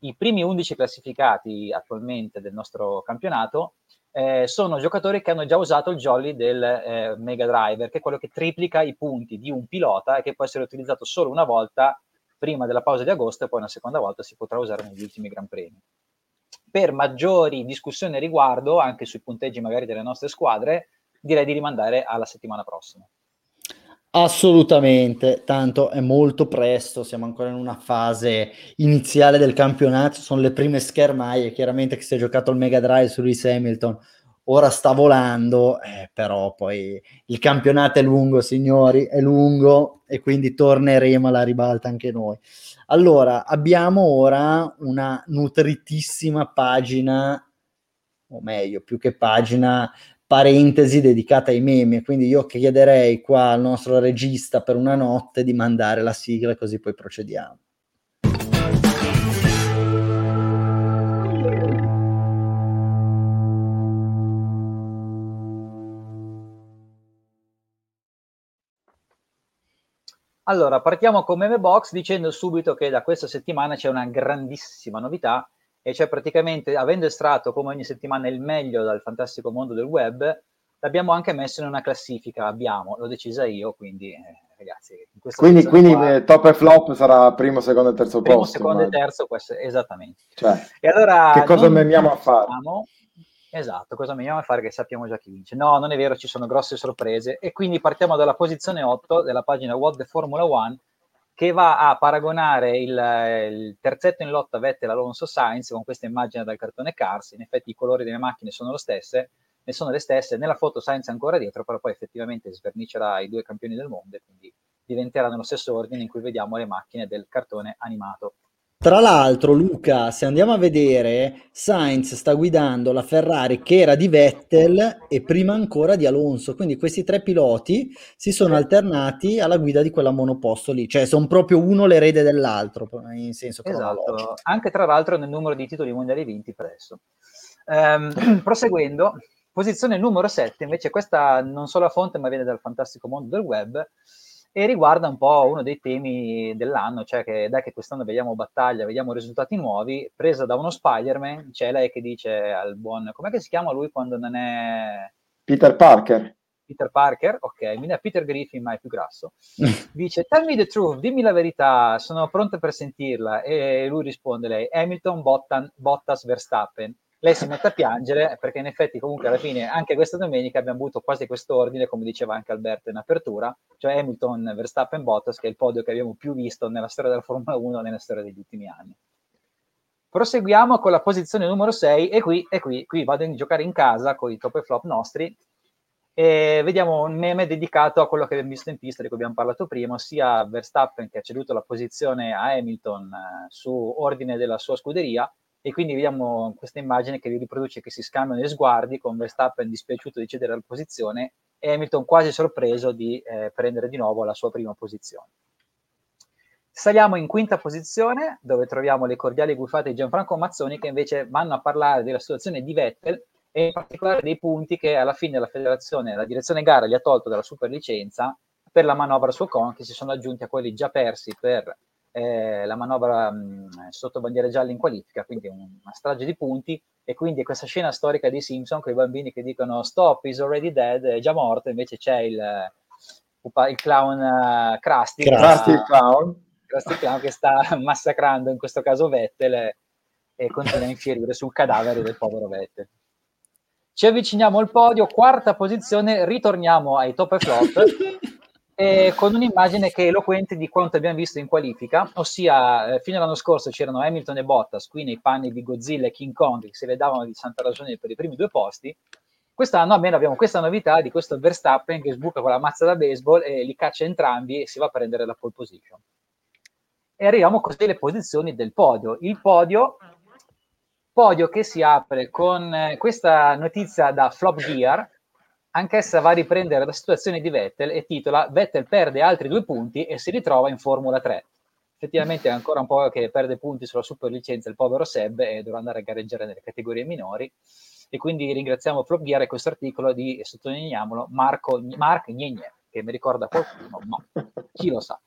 S3: i primi 11 classificati attualmente del nostro campionato eh, sono giocatori che hanno già usato il jolly del eh, Mega Driver, che è quello che triplica i punti di un pilota e che può essere utilizzato solo una volta prima della pausa di agosto e poi una seconda volta si potrà usare negli ultimi Gran Premi. Per maggiori discussioni a riguardo, anche sui punteggi magari delle nostre squadre, direi di rimandare alla settimana prossima.
S1: Assolutamente, tanto è molto presto, siamo ancora in una fase iniziale del campionato, sono le prime schermaie, chiaramente che si è giocato il Mega Drive su Lewis Hamilton, ora sta volando, eh, però poi il campionato è lungo, signori, è lungo e quindi torneremo alla ribalta anche noi. Allora, abbiamo ora una nutritissima pagina, o meglio, più che pagina, parentesi dedicata ai meme, quindi io chiederei qua al nostro regista per una notte di mandare la sigla così poi procediamo.
S3: Allora, partiamo con Meme Box dicendo subito che da questa settimana c'è una grandissima novità e cioè praticamente avendo estratto come ogni settimana il meglio dal fantastico mondo del web, l'abbiamo anche messo in una classifica, abbiamo, l'ho decisa io, quindi eh, ragazzi.
S2: quindi quindi qua, eh, top e flop sarà primo, secondo e terzo
S3: primo,
S2: posto.
S3: Primo, secondo e terzo, questo, esattamente.
S2: Cioè, e allora, che cosa memiamo a fare?
S3: Esatto, cosa memiamo a fare che sappiamo già chi vince. No, non è vero, ci sono grosse sorprese e quindi partiamo dalla posizione 8 della pagina What the Formula One che va a paragonare il, il terzetto in lotta Vettel Alonso Sainz con questa immagine dal cartone Cars. In effetti i colori delle macchine sono lo stesse, ne sono le stesse. Nella foto Sainz è ancora dietro, però poi effettivamente svernicerà i due campioni del mondo e quindi diventerà nello stesso ordine in cui vediamo le macchine del cartone animato.
S1: Tra l'altro, Luca, se andiamo a vedere, Sainz sta guidando la Ferrari che era di Vettel e prima ancora di Alonso. Quindi questi tre piloti si sono alternati alla guida di quella monoposto lì, cioè sono proprio uno l'erede dell'altro, in senso
S3: esatto. Anche tra l'altro nel numero di titoli mondiali vinti presso. Um, proseguendo, posizione numero 7, invece questa non solo a fonte ma viene dal fantastico mondo del web e riguarda un po' uno dei temi dell'anno, cioè che dai che quest'anno vediamo battaglia, vediamo risultati nuovi, presa da uno Spider-Man, c'è lei che dice al buon, com'è che si chiama lui quando non è...
S2: Peter Parker.
S3: Peter Parker, ok, mi è Peter Griffin, ma è più grasso, dice tell me the truth, dimmi la verità, sono pronto per sentirla. E lui risponde lei, Hamilton, Bottan, Bottas, Verstappen lei si mette a piangere perché in effetti comunque alla fine anche questa domenica abbiamo avuto quasi quest'ordine come diceva anche Alberto in apertura cioè Hamilton, Verstappen, Bottas che è il podio che abbiamo più visto nella storia della Formula 1 nella storia degli ultimi anni. Proseguiamo con la posizione numero 6 e qui, e qui, qui vado a giocare in casa con i top e flop nostri e vediamo un meme dedicato a quello che abbiamo visto in pista di cui abbiamo parlato prima ossia Verstappen che ha ceduto la posizione a Hamilton eh, su ordine della sua scuderia e quindi vediamo questa immagine che vi riproduce che si scambiano gli sguardi con Verstappen dispiaciuto di cedere la posizione e Hamilton quasi sorpreso di eh, prendere di nuovo la sua prima posizione. Saliamo in quinta posizione dove troviamo le cordiali guffate di Gianfranco Mazzoni che invece vanno a parlare della situazione di Vettel e in particolare dei punti che alla fine la federazione, la direzione gara gli ha tolto dalla superlicenza per la manovra su Con che si sono aggiunti a quelli già persi per eh, la manovra mh, sotto bandiere gialle in qualifica, quindi una strage di punti, e quindi questa scena storica di Simpson con i bambini che dicono stop, is already dead, è già morto, invece c'è il, il clown uh, Krusty,
S2: Krusty il clown.
S3: Krusty clown che sta massacrando in questo caso Vettel e, e continua a infierire sul cadavere del povero Vettel. Ci avviciniamo al podio, quarta posizione, ritorniamo ai top e flop. eh, con un'immagine che è eloquente di quanto abbiamo visto in qualifica, ossia eh, fino all'anno scorso c'erano Hamilton e Bottas qui nei panni di Godzilla e King Kong che se le davano di santa ragione per i primi due posti. Quest'anno almeno abbiamo questa novità di questo Verstappen che sbuca con la mazza da baseball e li caccia entrambi e si va a prendere la pole position. E arriviamo così alle posizioni del podio. Il podio, podio che si apre con eh, questa notizia da Flop Gear, anch'essa va a riprendere la situazione di Vettel e titola Vettel perde altri due punti e si ritrova in Formula 3. Effettivamente è ancora un po' che perde punti sulla super licenza il povero Seb e dovrà andare a gareggiare nelle categorie minori e quindi ringraziamo Flop Gear e questo articolo di, sottolineiamolo, Marco, Mark Gnegne, che mi ricorda qualcuno, ma chi lo sa.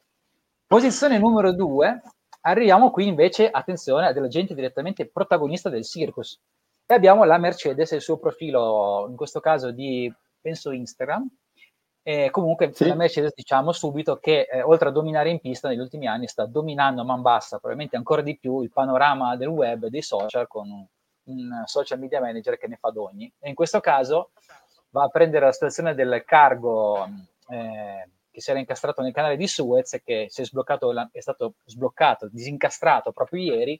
S3: Posizione numero due, arriviamo qui invece, attenzione, a della gente direttamente protagonista del circus. E abbiamo la Mercedes e il suo profilo, in questo caso di, penso, Instagram. E comunque sì. la Mercedes diciamo subito che eh, oltre a dominare in pista negli ultimi anni sta dominando a man bassa, probabilmente ancora di più, il panorama del web e dei social con un, un social media manager che ne fa d'ogni. E in questo caso va a prendere la situazione del cargo eh, che si era incastrato nel canale di Suez e che si è, sbloccato, è stato sbloccato, disincastrato proprio ieri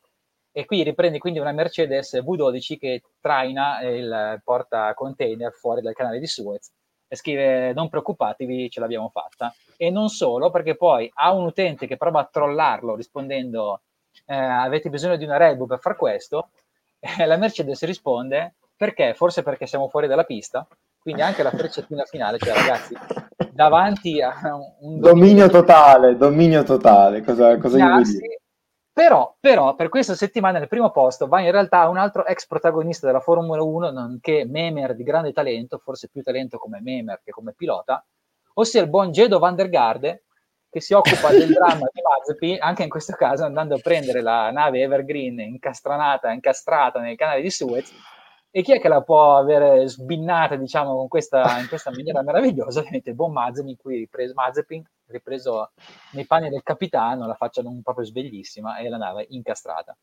S3: e qui riprende quindi una Mercedes V12 che traina il porta container fuori dal canale di Suez e scrive non preoccupatevi ce l'abbiamo fatta. E non solo perché poi ha un utente che prova a trollarlo rispondendo eh, avete bisogno di una Red Bull per far questo? E la Mercedes risponde perché? Forse perché siamo fuori dalla pista. Quindi anche la frecciatina finale, cioè ragazzi, davanti a un
S2: dominio, dominio totale, dominio totale, cosa, cosa gli dire?
S3: Però, però, per questa settimana nel primo posto va in realtà un altro ex protagonista della Formula 1, nonché Memer di grande talento, forse più talento come Memer che come pilota, ossia il buon Gedo van der Garde, che si occupa del dramma di Mazepin, anche in questo caso andando a prendere la nave Evergreen incastranata, incastrata nel canale di Suez e chi è che la può avere sbinnata, diciamo, con questa, in questa maniera meravigliosa? Ovviamente il buon Mazepin, qui ripreso, Mazepin, ripreso nei panni del capitano, la faccia non proprio sveglissima e la nave incastrata.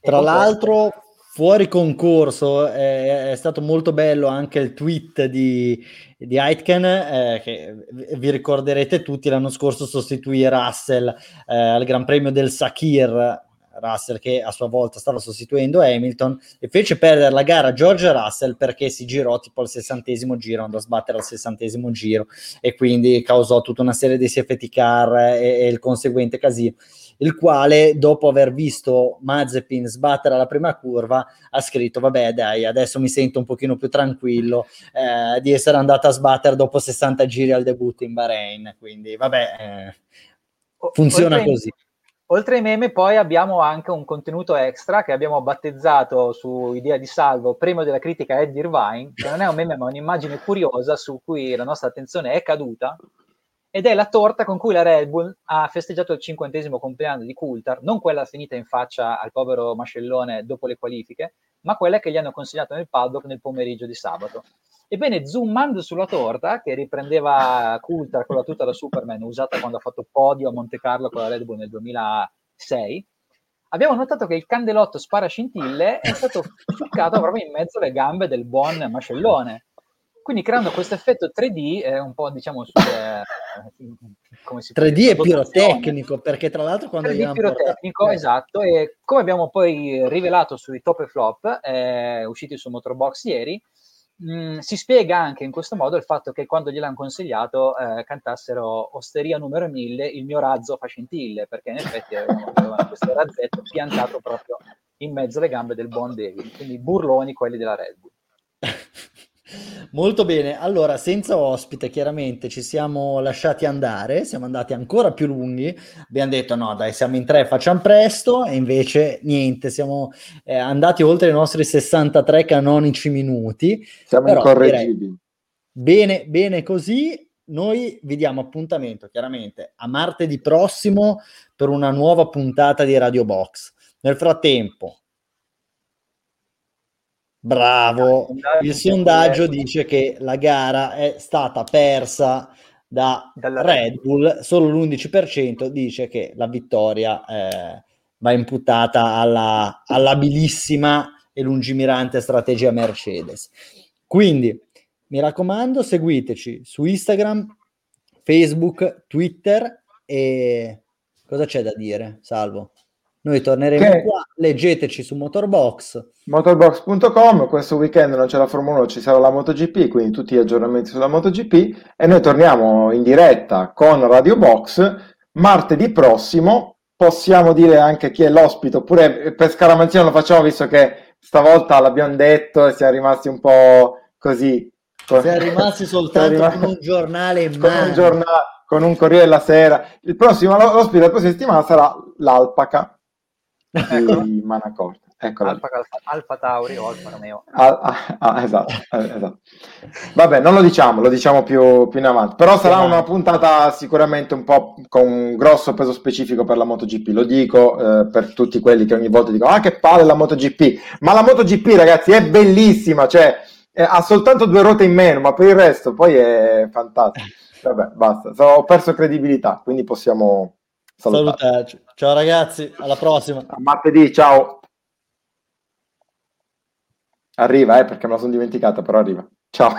S1: Tra l'altro, questo... fuori concorso, è, è, stato molto bello anche il tweet di, di Aitken, eh, che vi ricorderete tutti l'anno scorso sostituì Russell eh, al Gran Premio del Sakir Russell che a sua volta stava sostituendo Hamilton e fece perdere la gara a George Russell perché si girò tipo al sessantesimo giro, andò a sbattere al sessantesimo giro e quindi causò tutta una serie di safety car e, e il conseguente casino il quale dopo aver visto Mazepin sbattere alla prima curva ha scritto vabbè dai adesso mi sento un pochino più tranquillo eh, di essere andato a sbattere dopo 60 giri al debutto in Bahrain. Quindi vabbè eh, funziona Oltre così
S3: Oltre ai meme poi abbiamo anche un contenuto extra che abbiamo battezzato su idea di salvo Premio della critica Ed Irvine, che non è un meme ma un'immagine curiosa su cui la nostra attenzione è caduta, ed è la torta con cui la Red Bull ha festeggiato il cinquantesimo compleanno di Coulthard, non quella finita in faccia al povero mascellone dopo le qualifiche, ma quella che gli hanno consigliato nel paddock nel pomeriggio di sabato. Ebbene, zoomando sulla torta, che riprendeva Coulter con la tuta da Superman usata quando ha fatto podio a Monte Carlo con la Red Bull nel 2006, abbiamo notato che il candelotto sparascintille è stato ficcato proprio in mezzo alle gambe del buon mascellone. Quindi creando questo effetto 3D, eh, un po' diciamo su, eh,
S1: come si 3D è pirotecnico, perché tra l'altro quando
S3: 3D pirotecnico, portato... esatto, e come abbiamo poi rivelato sui top e flop, eh, usciti su Motorbox ieri, mh, si spiega anche in questo modo il fatto che quando gliel'hanno consigliato eh, cantassero Osteria numero 1000, il mio razzo fa scintille, perché in effetti avevano questo razzetto piantato proprio in mezzo alle gambe del buon David, quindi burloni quelli della Red Bull.
S1: Molto bene, allora senza ospite chiaramente ci siamo lasciati andare, siamo andati ancora più lunghi, abbiamo detto no dai siamo in tre, facciamo presto e invece niente, siamo eh, andati oltre i nostri 63 canonici minuti.
S2: Siamo Però, incorreggibili.
S1: Bene, bene così, noi vi diamo appuntamento chiaramente a martedì prossimo per una nuova puntata di Radio Box. Nel frattempo, Bravo, il sondaggio dice che la gara è stata persa da Red Bull, solo l'11% dice che la vittoria eh, va imputata alla, all'abilissima e lungimirante strategia Mercedes. Quindi mi raccomando, seguiteci su Instagram, Facebook, Twitter e cosa c'è da dire, Salvo? Noi torneremo che... qua, leggeteci su Motorbox.
S2: Motorbox.com, questo weekend non c'è la Formula 1, ci sarà la MotoGP, quindi tutti gli aggiornamenti sulla MotoGP e noi torniamo in diretta con Radio Box martedì prossimo. Possiamo dire anche chi è l'ospite, oppure per scaramanzia lo facciamo visto che stavolta l'abbiamo detto e siamo rimasti un po' così
S1: Siamo rimasti soltanto rimasti... con un giornale in
S2: mano. Con un, giornale, con un Corriere della Sera. Il prossimo ospite della prossima settimana sarà l'Alpaca di Manacorte.
S3: Eccola. Alfa, Alfa, Alfa Tauri o Alfa Romeo.
S2: Ah, ah, ah, esatto, eh, esatto. Vabbè, non lo diciamo, lo diciamo più, più in avanti. Però sarà una puntata sicuramente un po' con un grosso peso specifico per la MotoGP. Lo dico eh, per tutti quelli che ogni volta dicono, ah che palle la MotoGP. Ma la MotoGP, ragazzi, è bellissima, cioè eh, ha soltanto due ruote in meno, ma per il resto poi è fantastico. Vabbè, basta, so, ho perso credibilità, quindi possiamo
S1: salutarci. Ciao ragazzi, alla prossima.
S2: A martedì, ciao. Arriva, eh, perché me la sono dimenticata, però arriva. Ciao.